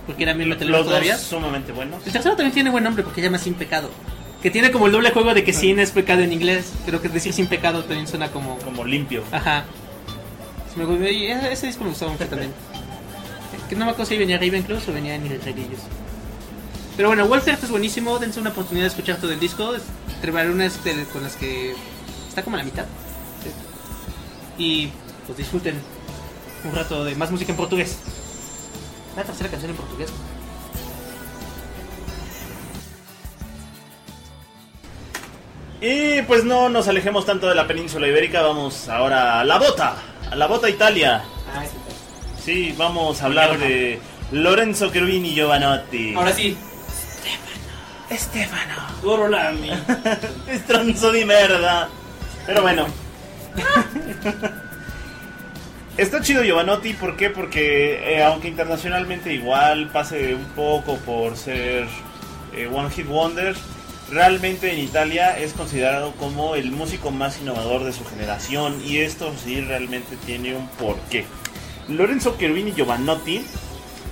[SPEAKER 3] porque era bien metalero
[SPEAKER 5] Los dos
[SPEAKER 3] todavía.
[SPEAKER 5] sumamente buenos.
[SPEAKER 3] El tercero también tiene buen nombre porque se llama Sin Pecado. Que tiene como el doble juego de que sin es pecado en inglés, pero que decir sin pecado también suena como.
[SPEAKER 5] Como limpio.
[SPEAKER 3] Ajá. Se me gustó- y ese, ese disco me gustaba mucho también. Que no me acuerdo si venía Ravenclaw o venía en Irreligious. Pero bueno, Wolfheart es buenísimo, dense una oportunidad de escuchar todo el disco. Entre unas de- con las que está como a la mitad. Y pues disfruten un rato de más música en portugués. La tercera canción en portugués.
[SPEAKER 5] Y pues no nos alejemos tanto de la península ibérica, vamos ahora a la bota, a la bota Italia.
[SPEAKER 4] Ah, sí,
[SPEAKER 5] vamos a hablar de Lorenzo Cherubini Giovanotti.
[SPEAKER 4] Ahora sí,
[SPEAKER 5] Stefano.
[SPEAKER 2] Gorolami.
[SPEAKER 5] Stronzo di merda. Pero bueno. [laughs] Está chido Giovanotti, ¿por qué? Porque eh, aunque internacionalmente igual pase un poco por ser eh, One Hit Wonder, realmente en Italia es considerado como el músico más innovador de su generación y esto sí realmente tiene un porqué. Lorenzo Cherubini Giovanotti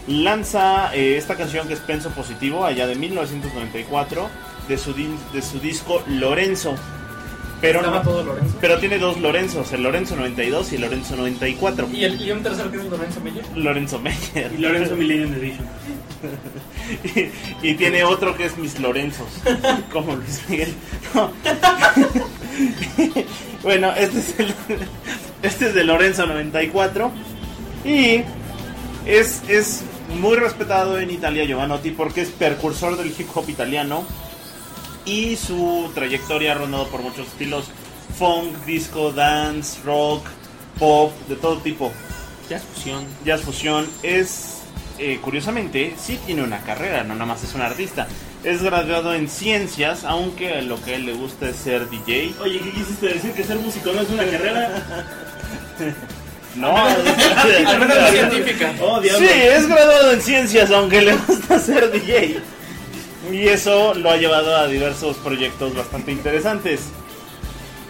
[SPEAKER 5] lanza eh, esta canción que es Penso Positivo allá de 1994 de su, de su disco Lorenzo. Pero,
[SPEAKER 4] estaba
[SPEAKER 5] no-
[SPEAKER 4] todo Lorenzo.
[SPEAKER 5] pero tiene dos Lorenzos, el Lorenzo 92 y el Lorenzo 94.
[SPEAKER 4] Y, el, y un tercero que es Lorenzo Meyer.
[SPEAKER 5] Lorenzo Meyer.
[SPEAKER 2] Y Lorenzo Millennium Edition. [laughs]
[SPEAKER 5] y, y tiene otro que es Mis Lorenzos, como Luis Miguel. No. [laughs] bueno, este es, el, este es de Lorenzo 94 y es, es muy respetado en Italia Giovanotti porque es precursor del hip hop italiano y su trayectoria ha rondado por muchos estilos funk, disco, dance, rock, pop, de todo tipo
[SPEAKER 3] Jazz fusión.
[SPEAKER 5] jazz fusión es eh, curiosamente sí tiene una carrera no nada más es un artista es graduado en ciencias aunque lo que a él le gusta es ser DJ
[SPEAKER 2] Oye, ¿qué quisiste decir? ¿Que ser músico no es una carrera? [laughs]
[SPEAKER 5] no
[SPEAKER 4] la [laughs] científica.
[SPEAKER 5] Sí es graduado en ciencias aunque le gusta ser DJ y eso lo ha llevado a diversos proyectos bastante interesantes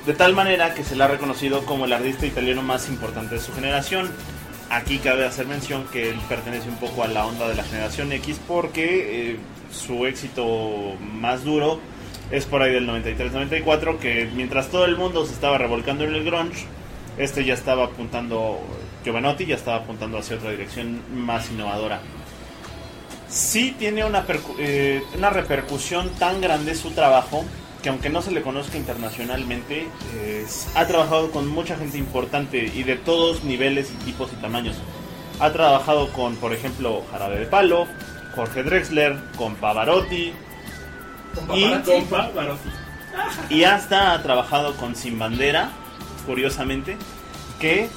[SPEAKER 5] de tal manera que se le ha reconocido como el artista italiano más importante de su generación. Aquí cabe hacer mención que él pertenece un poco a la onda de la generación X porque eh, su éxito más duro es por ahí del 93-94, que mientras todo el mundo se estaba revolcando en el grunge, este ya estaba apuntando, Giovanotti ya estaba apuntando hacia otra dirección más innovadora. Sí tiene una, eh, una repercusión tan grande su trabajo que aunque no se le conozca internacionalmente, eh, ha trabajado con mucha gente importante y de todos niveles y tipos y tamaños. Ha trabajado con, por ejemplo, Jarabe de Palo, Jorge Drexler, con Pavarotti,
[SPEAKER 4] Con
[SPEAKER 5] Y-.
[SPEAKER 2] Compa, Barotti.
[SPEAKER 5] Y hasta ha trabajado con Sin Bandera, curiosamente, que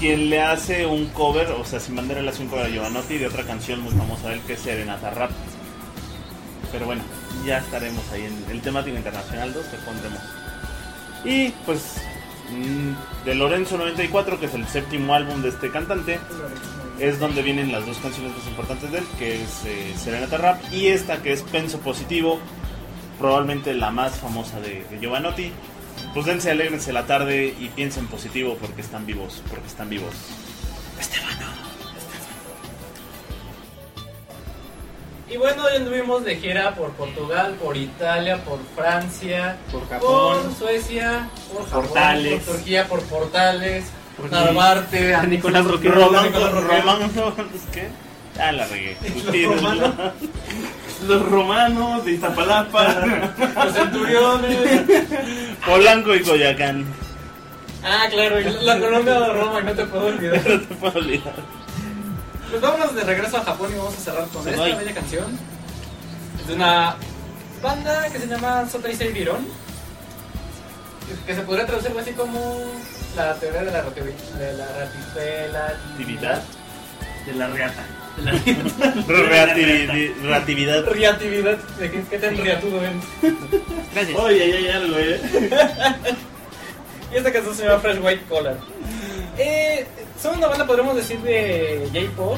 [SPEAKER 5] quien, le hace un cover, o sea, Sin Bandera le hace un cover a Giovanotti de otra canción muy famosa de él que es Serenata Rap. Pero bueno, ya estaremos ahí en el temático internacional 2 que pondremos. Y pues mm, de Lorenzo 94, que es el séptimo álbum de este cantante, es donde vienen las dos canciones más importantes de él, que es eh, Serenata Rap y esta que es Penso Positivo, probablemente la más famosa de, de Giovanotti. Pues dense, alegrense la tarde y piensen positivo porque están vivos, porque están vivos.
[SPEAKER 4] Y bueno, hoy anduvimos de gira por Portugal, por Italia, por Francia,
[SPEAKER 3] Por Japón.
[SPEAKER 4] por Suecia, por Japón,
[SPEAKER 2] Portales.
[SPEAKER 4] por Turquía, por Portales,
[SPEAKER 3] Por
[SPEAKER 4] Narvarte,
[SPEAKER 3] a Nicolás Roquero.
[SPEAKER 5] Román. Román, ¿qué? Ah, la regué. [laughs]
[SPEAKER 4] Los romanos.
[SPEAKER 2] De Iztapalapa. [laughs]
[SPEAKER 4] los centuriones.
[SPEAKER 5] Polanco y Coyacán.
[SPEAKER 4] Ah, claro, y la colonia de Roma, y no te puedo olvidar. [laughs]
[SPEAKER 5] No te puedo olvidar.
[SPEAKER 4] Pues vámonos de regreso a Japón y vamos a cerrar con esta bella canción. Es de una banda que se llama Sotaisei Biron. Que se podría traducir así como la teoría de la relativi- de la
[SPEAKER 5] Actividad.
[SPEAKER 2] De la reata.
[SPEAKER 5] Relatividad.
[SPEAKER 4] ¿De qué, qué tan riatudo ven?
[SPEAKER 3] Gracias.
[SPEAKER 2] Oye, hay algo, eh. [laughs]
[SPEAKER 4] Y esta canción se llama Fresh White Collar. Eh, son una banda, podríamos decir, de J-pop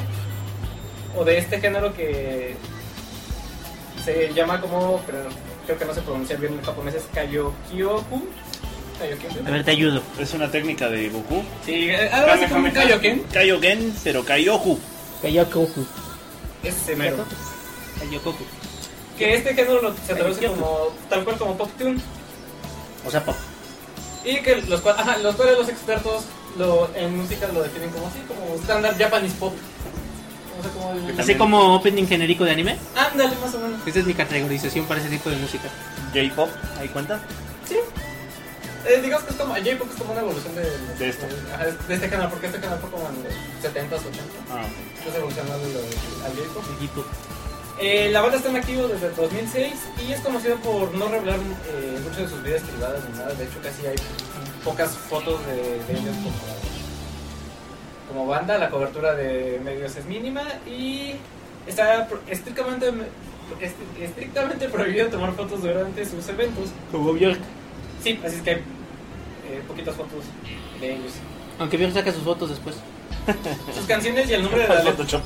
[SPEAKER 4] o de este género que se llama como, pero creo que no se pronuncia bien en japonés, es Kayokyoku.
[SPEAKER 3] A ver, te ayudo.
[SPEAKER 5] Es una técnica de Goku.
[SPEAKER 4] Sí, eh, algo así como. Kaioken.
[SPEAKER 5] Kaioken, pero Kaioku.
[SPEAKER 3] Kayokoku.
[SPEAKER 4] Es mero.
[SPEAKER 3] Kayokoku.
[SPEAKER 4] Que este género lo- se traduce como, tal cual como pop tune.
[SPEAKER 3] O sea, pop.
[SPEAKER 4] Y que los, cual- ajá, los cuales los expertos lo, en música lo definen como así, como standard Japanese pop. No sé cómo el-
[SPEAKER 3] Así como opening genérico de anime.
[SPEAKER 4] Ándale, más o menos.
[SPEAKER 3] Esta es mi categorización para ese tipo de música.
[SPEAKER 5] J-pop, ¿ahí cuenta?
[SPEAKER 4] Sí. Eh, digamos que es como, J-pop es como una evolución de,
[SPEAKER 5] De esto.
[SPEAKER 4] ajá, de este canal, porque este canal fue como en los 70s, 80s.
[SPEAKER 5] Ah,
[SPEAKER 4] Entonces evolucionando al J-pop.
[SPEAKER 3] El.
[SPEAKER 4] Eh, la banda está en activo desde el 2006 y es conocido por no revelar eh, mucho de sus vidas privadas ni nada. De hecho, casi hay pocas fotos de, de ellos como, como banda. La cobertura de medios es mínima y está estrictamente, est- estrictamente prohibido tomar fotos durante sus eventos.
[SPEAKER 3] Como Björk.
[SPEAKER 4] Sí, así es que hay eh, poquitas fotos de ellos.
[SPEAKER 3] Aunque Björk saca sus fotos después.
[SPEAKER 4] Sus canciones y el nombre de las letras.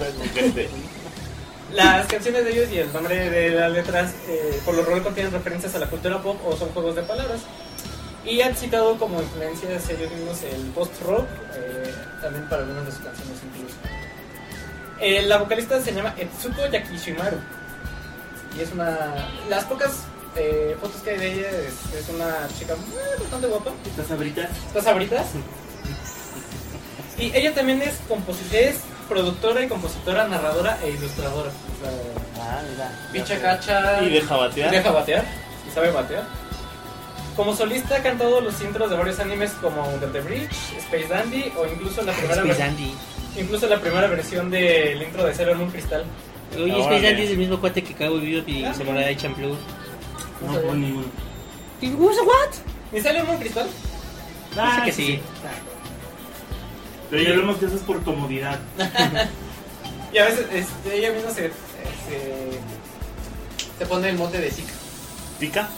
[SPEAKER 4] Las canciones de ellos y el nombre de las letras eh, por lo general contienen referencias a la cultura pop o son juegos de palabras. Y han citado como influencias ellos mismos el post-rock, eh, también para algunas de sus canciones incluso. Eh, la vocalista se llama Etsuko Yakishimaru. Y es una... Las pocas eh, fotos que hay de ella es, es una chica eh, bastante guapa.
[SPEAKER 2] ¿Estás ahorita?
[SPEAKER 4] ¿Estás abritas? Y ella también es, composi- es productora y compositora, narradora e ilustradora. O sea,
[SPEAKER 5] Ah, mira.
[SPEAKER 4] Bicha cacha.
[SPEAKER 5] Y deja batear.
[SPEAKER 4] y deja batear. Y sabe batear. Como solista ha cantado los intros de varios animes como Under the Bridge, Space Dandy o incluso la primera,
[SPEAKER 3] Space Dandy.
[SPEAKER 4] incluso la primera versión del intro de Sailor Moon Crystal.
[SPEAKER 3] Oye,
[SPEAKER 5] Órale.
[SPEAKER 3] Space Dandy es el mismo cuate que Cowboy Bebop y
[SPEAKER 4] Ah.
[SPEAKER 3] Samurai Champloo.
[SPEAKER 2] No, pues ninguno.
[SPEAKER 3] what?
[SPEAKER 4] ¿Ni Sailor Moon Crystal?
[SPEAKER 3] Dice que sí.
[SPEAKER 2] Pero ya vemos que eso es por comodidad. [laughs]
[SPEAKER 4] Y a veces este, ella misma se, se, se pone el mote de chica.
[SPEAKER 5] ¿Pica?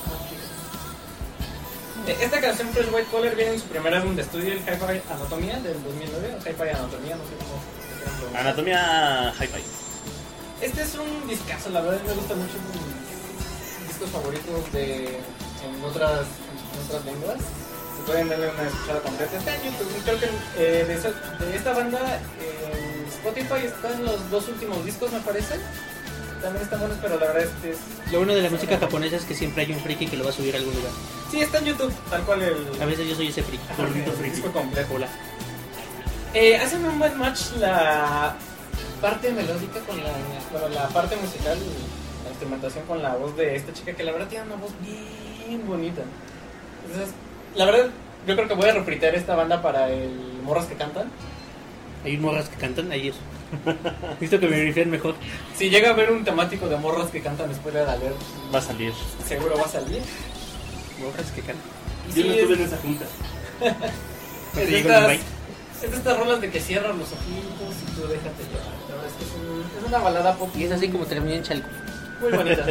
[SPEAKER 4] Eh, Esta canción Fresh White Collar viene en su primer álbum de estudio, el Hi-Fi Anatomía del 2009, o Hi-Fi Anatomía, no sé cómo.
[SPEAKER 5] Anatomía hi-fi.
[SPEAKER 4] Este es un discazo, la verdad me gusta mucho, discos favoritos de, en, otras, en otras lenguas. Si pueden darle una escuchada completa, está en YouTube. Creo que eh, de, esa- de esta banda en Spotify están los dos últimos discos, me parece. También están buenos, pero la verdad este es...
[SPEAKER 3] Lo bueno de la música japonesa es que siempre hay un friki que lo va a subir a algún lugar.
[SPEAKER 4] Sí, está en YouTube, tal cual el...
[SPEAKER 3] A veces yo soy ese friki.
[SPEAKER 2] Gordito
[SPEAKER 4] el
[SPEAKER 2] friki.
[SPEAKER 4] disco completo.
[SPEAKER 3] Hola.
[SPEAKER 4] Eh, hacen un buen match la parte melódica con la, bueno, la parte musical, la instrumentación con la voz de esta chica que la verdad tiene una voz bien bonita. Entonces, la verdad, yo creo que voy a refritear esta banda para el Morras que cantan.
[SPEAKER 3] Hay morras que cantan, ahí es. [laughs] Necesito que me rifeen mejor.
[SPEAKER 4] Si llega a haber un temático de morras que cantan spoiler alert,
[SPEAKER 5] Va a salir.
[SPEAKER 4] seguro va a salir.
[SPEAKER 3] Morras que can.
[SPEAKER 4] Y
[SPEAKER 2] Yo
[SPEAKER 4] sí,
[SPEAKER 2] no
[SPEAKER 4] es-
[SPEAKER 2] estuve en esa junta. [laughs]
[SPEAKER 4] Es de, estas, es de estas rolas de que cierras los ojitos y tú déjate llevar. La verdad es que es, un- es una balada pop
[SPEAKER 3] Y es así como terminé en Chalco.
[SPEAKER 4] Muy bonita.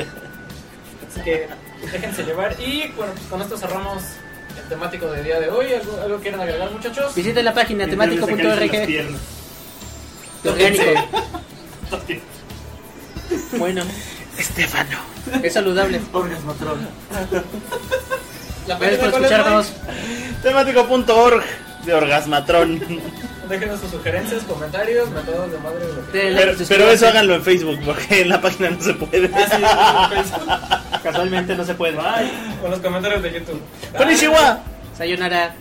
[SPEAKER 4] Así que déjense llevar. Y bueno, pues con esto cerramos el temático del día de hoy. ¿Algo, algo quieren agregar, muchachos?
[SPEAKER 3] Visiten la página temático.org. Orgánico. [laughs] Bueno,
[SPEAKER 1] Estefano.
[SPEAKER 3] es saludable.
[SPEAKER 2] Orgasmatron.
[SPEAKER 4] La
[SPEAKER 3] Gracias por
[SPEAKER 4] página, ¿cuál es,
[SPEAKER 3] escucharnos.
[SPEAKER 5] Temático.org de Orgasmatron.
[SPEAKER 4] Déjenos sus sugerencias, comentarios, mentadas de madre. Lo que...
[SPEAKER 5] Pero, pero eso háganlo en Facebook porque en la página no se puede.
[SPEAKER 4] Ah, sí, en Facebook. [laughs]
[SPEAKER 3] Casualmente no se puede.
[SPEAKER 2] Bye.
[SPEAKER 4] Con los comentarios de YouTube.
[SPEAKER 5] Konnichiwa.
[SPEAKER 3] Sayonara.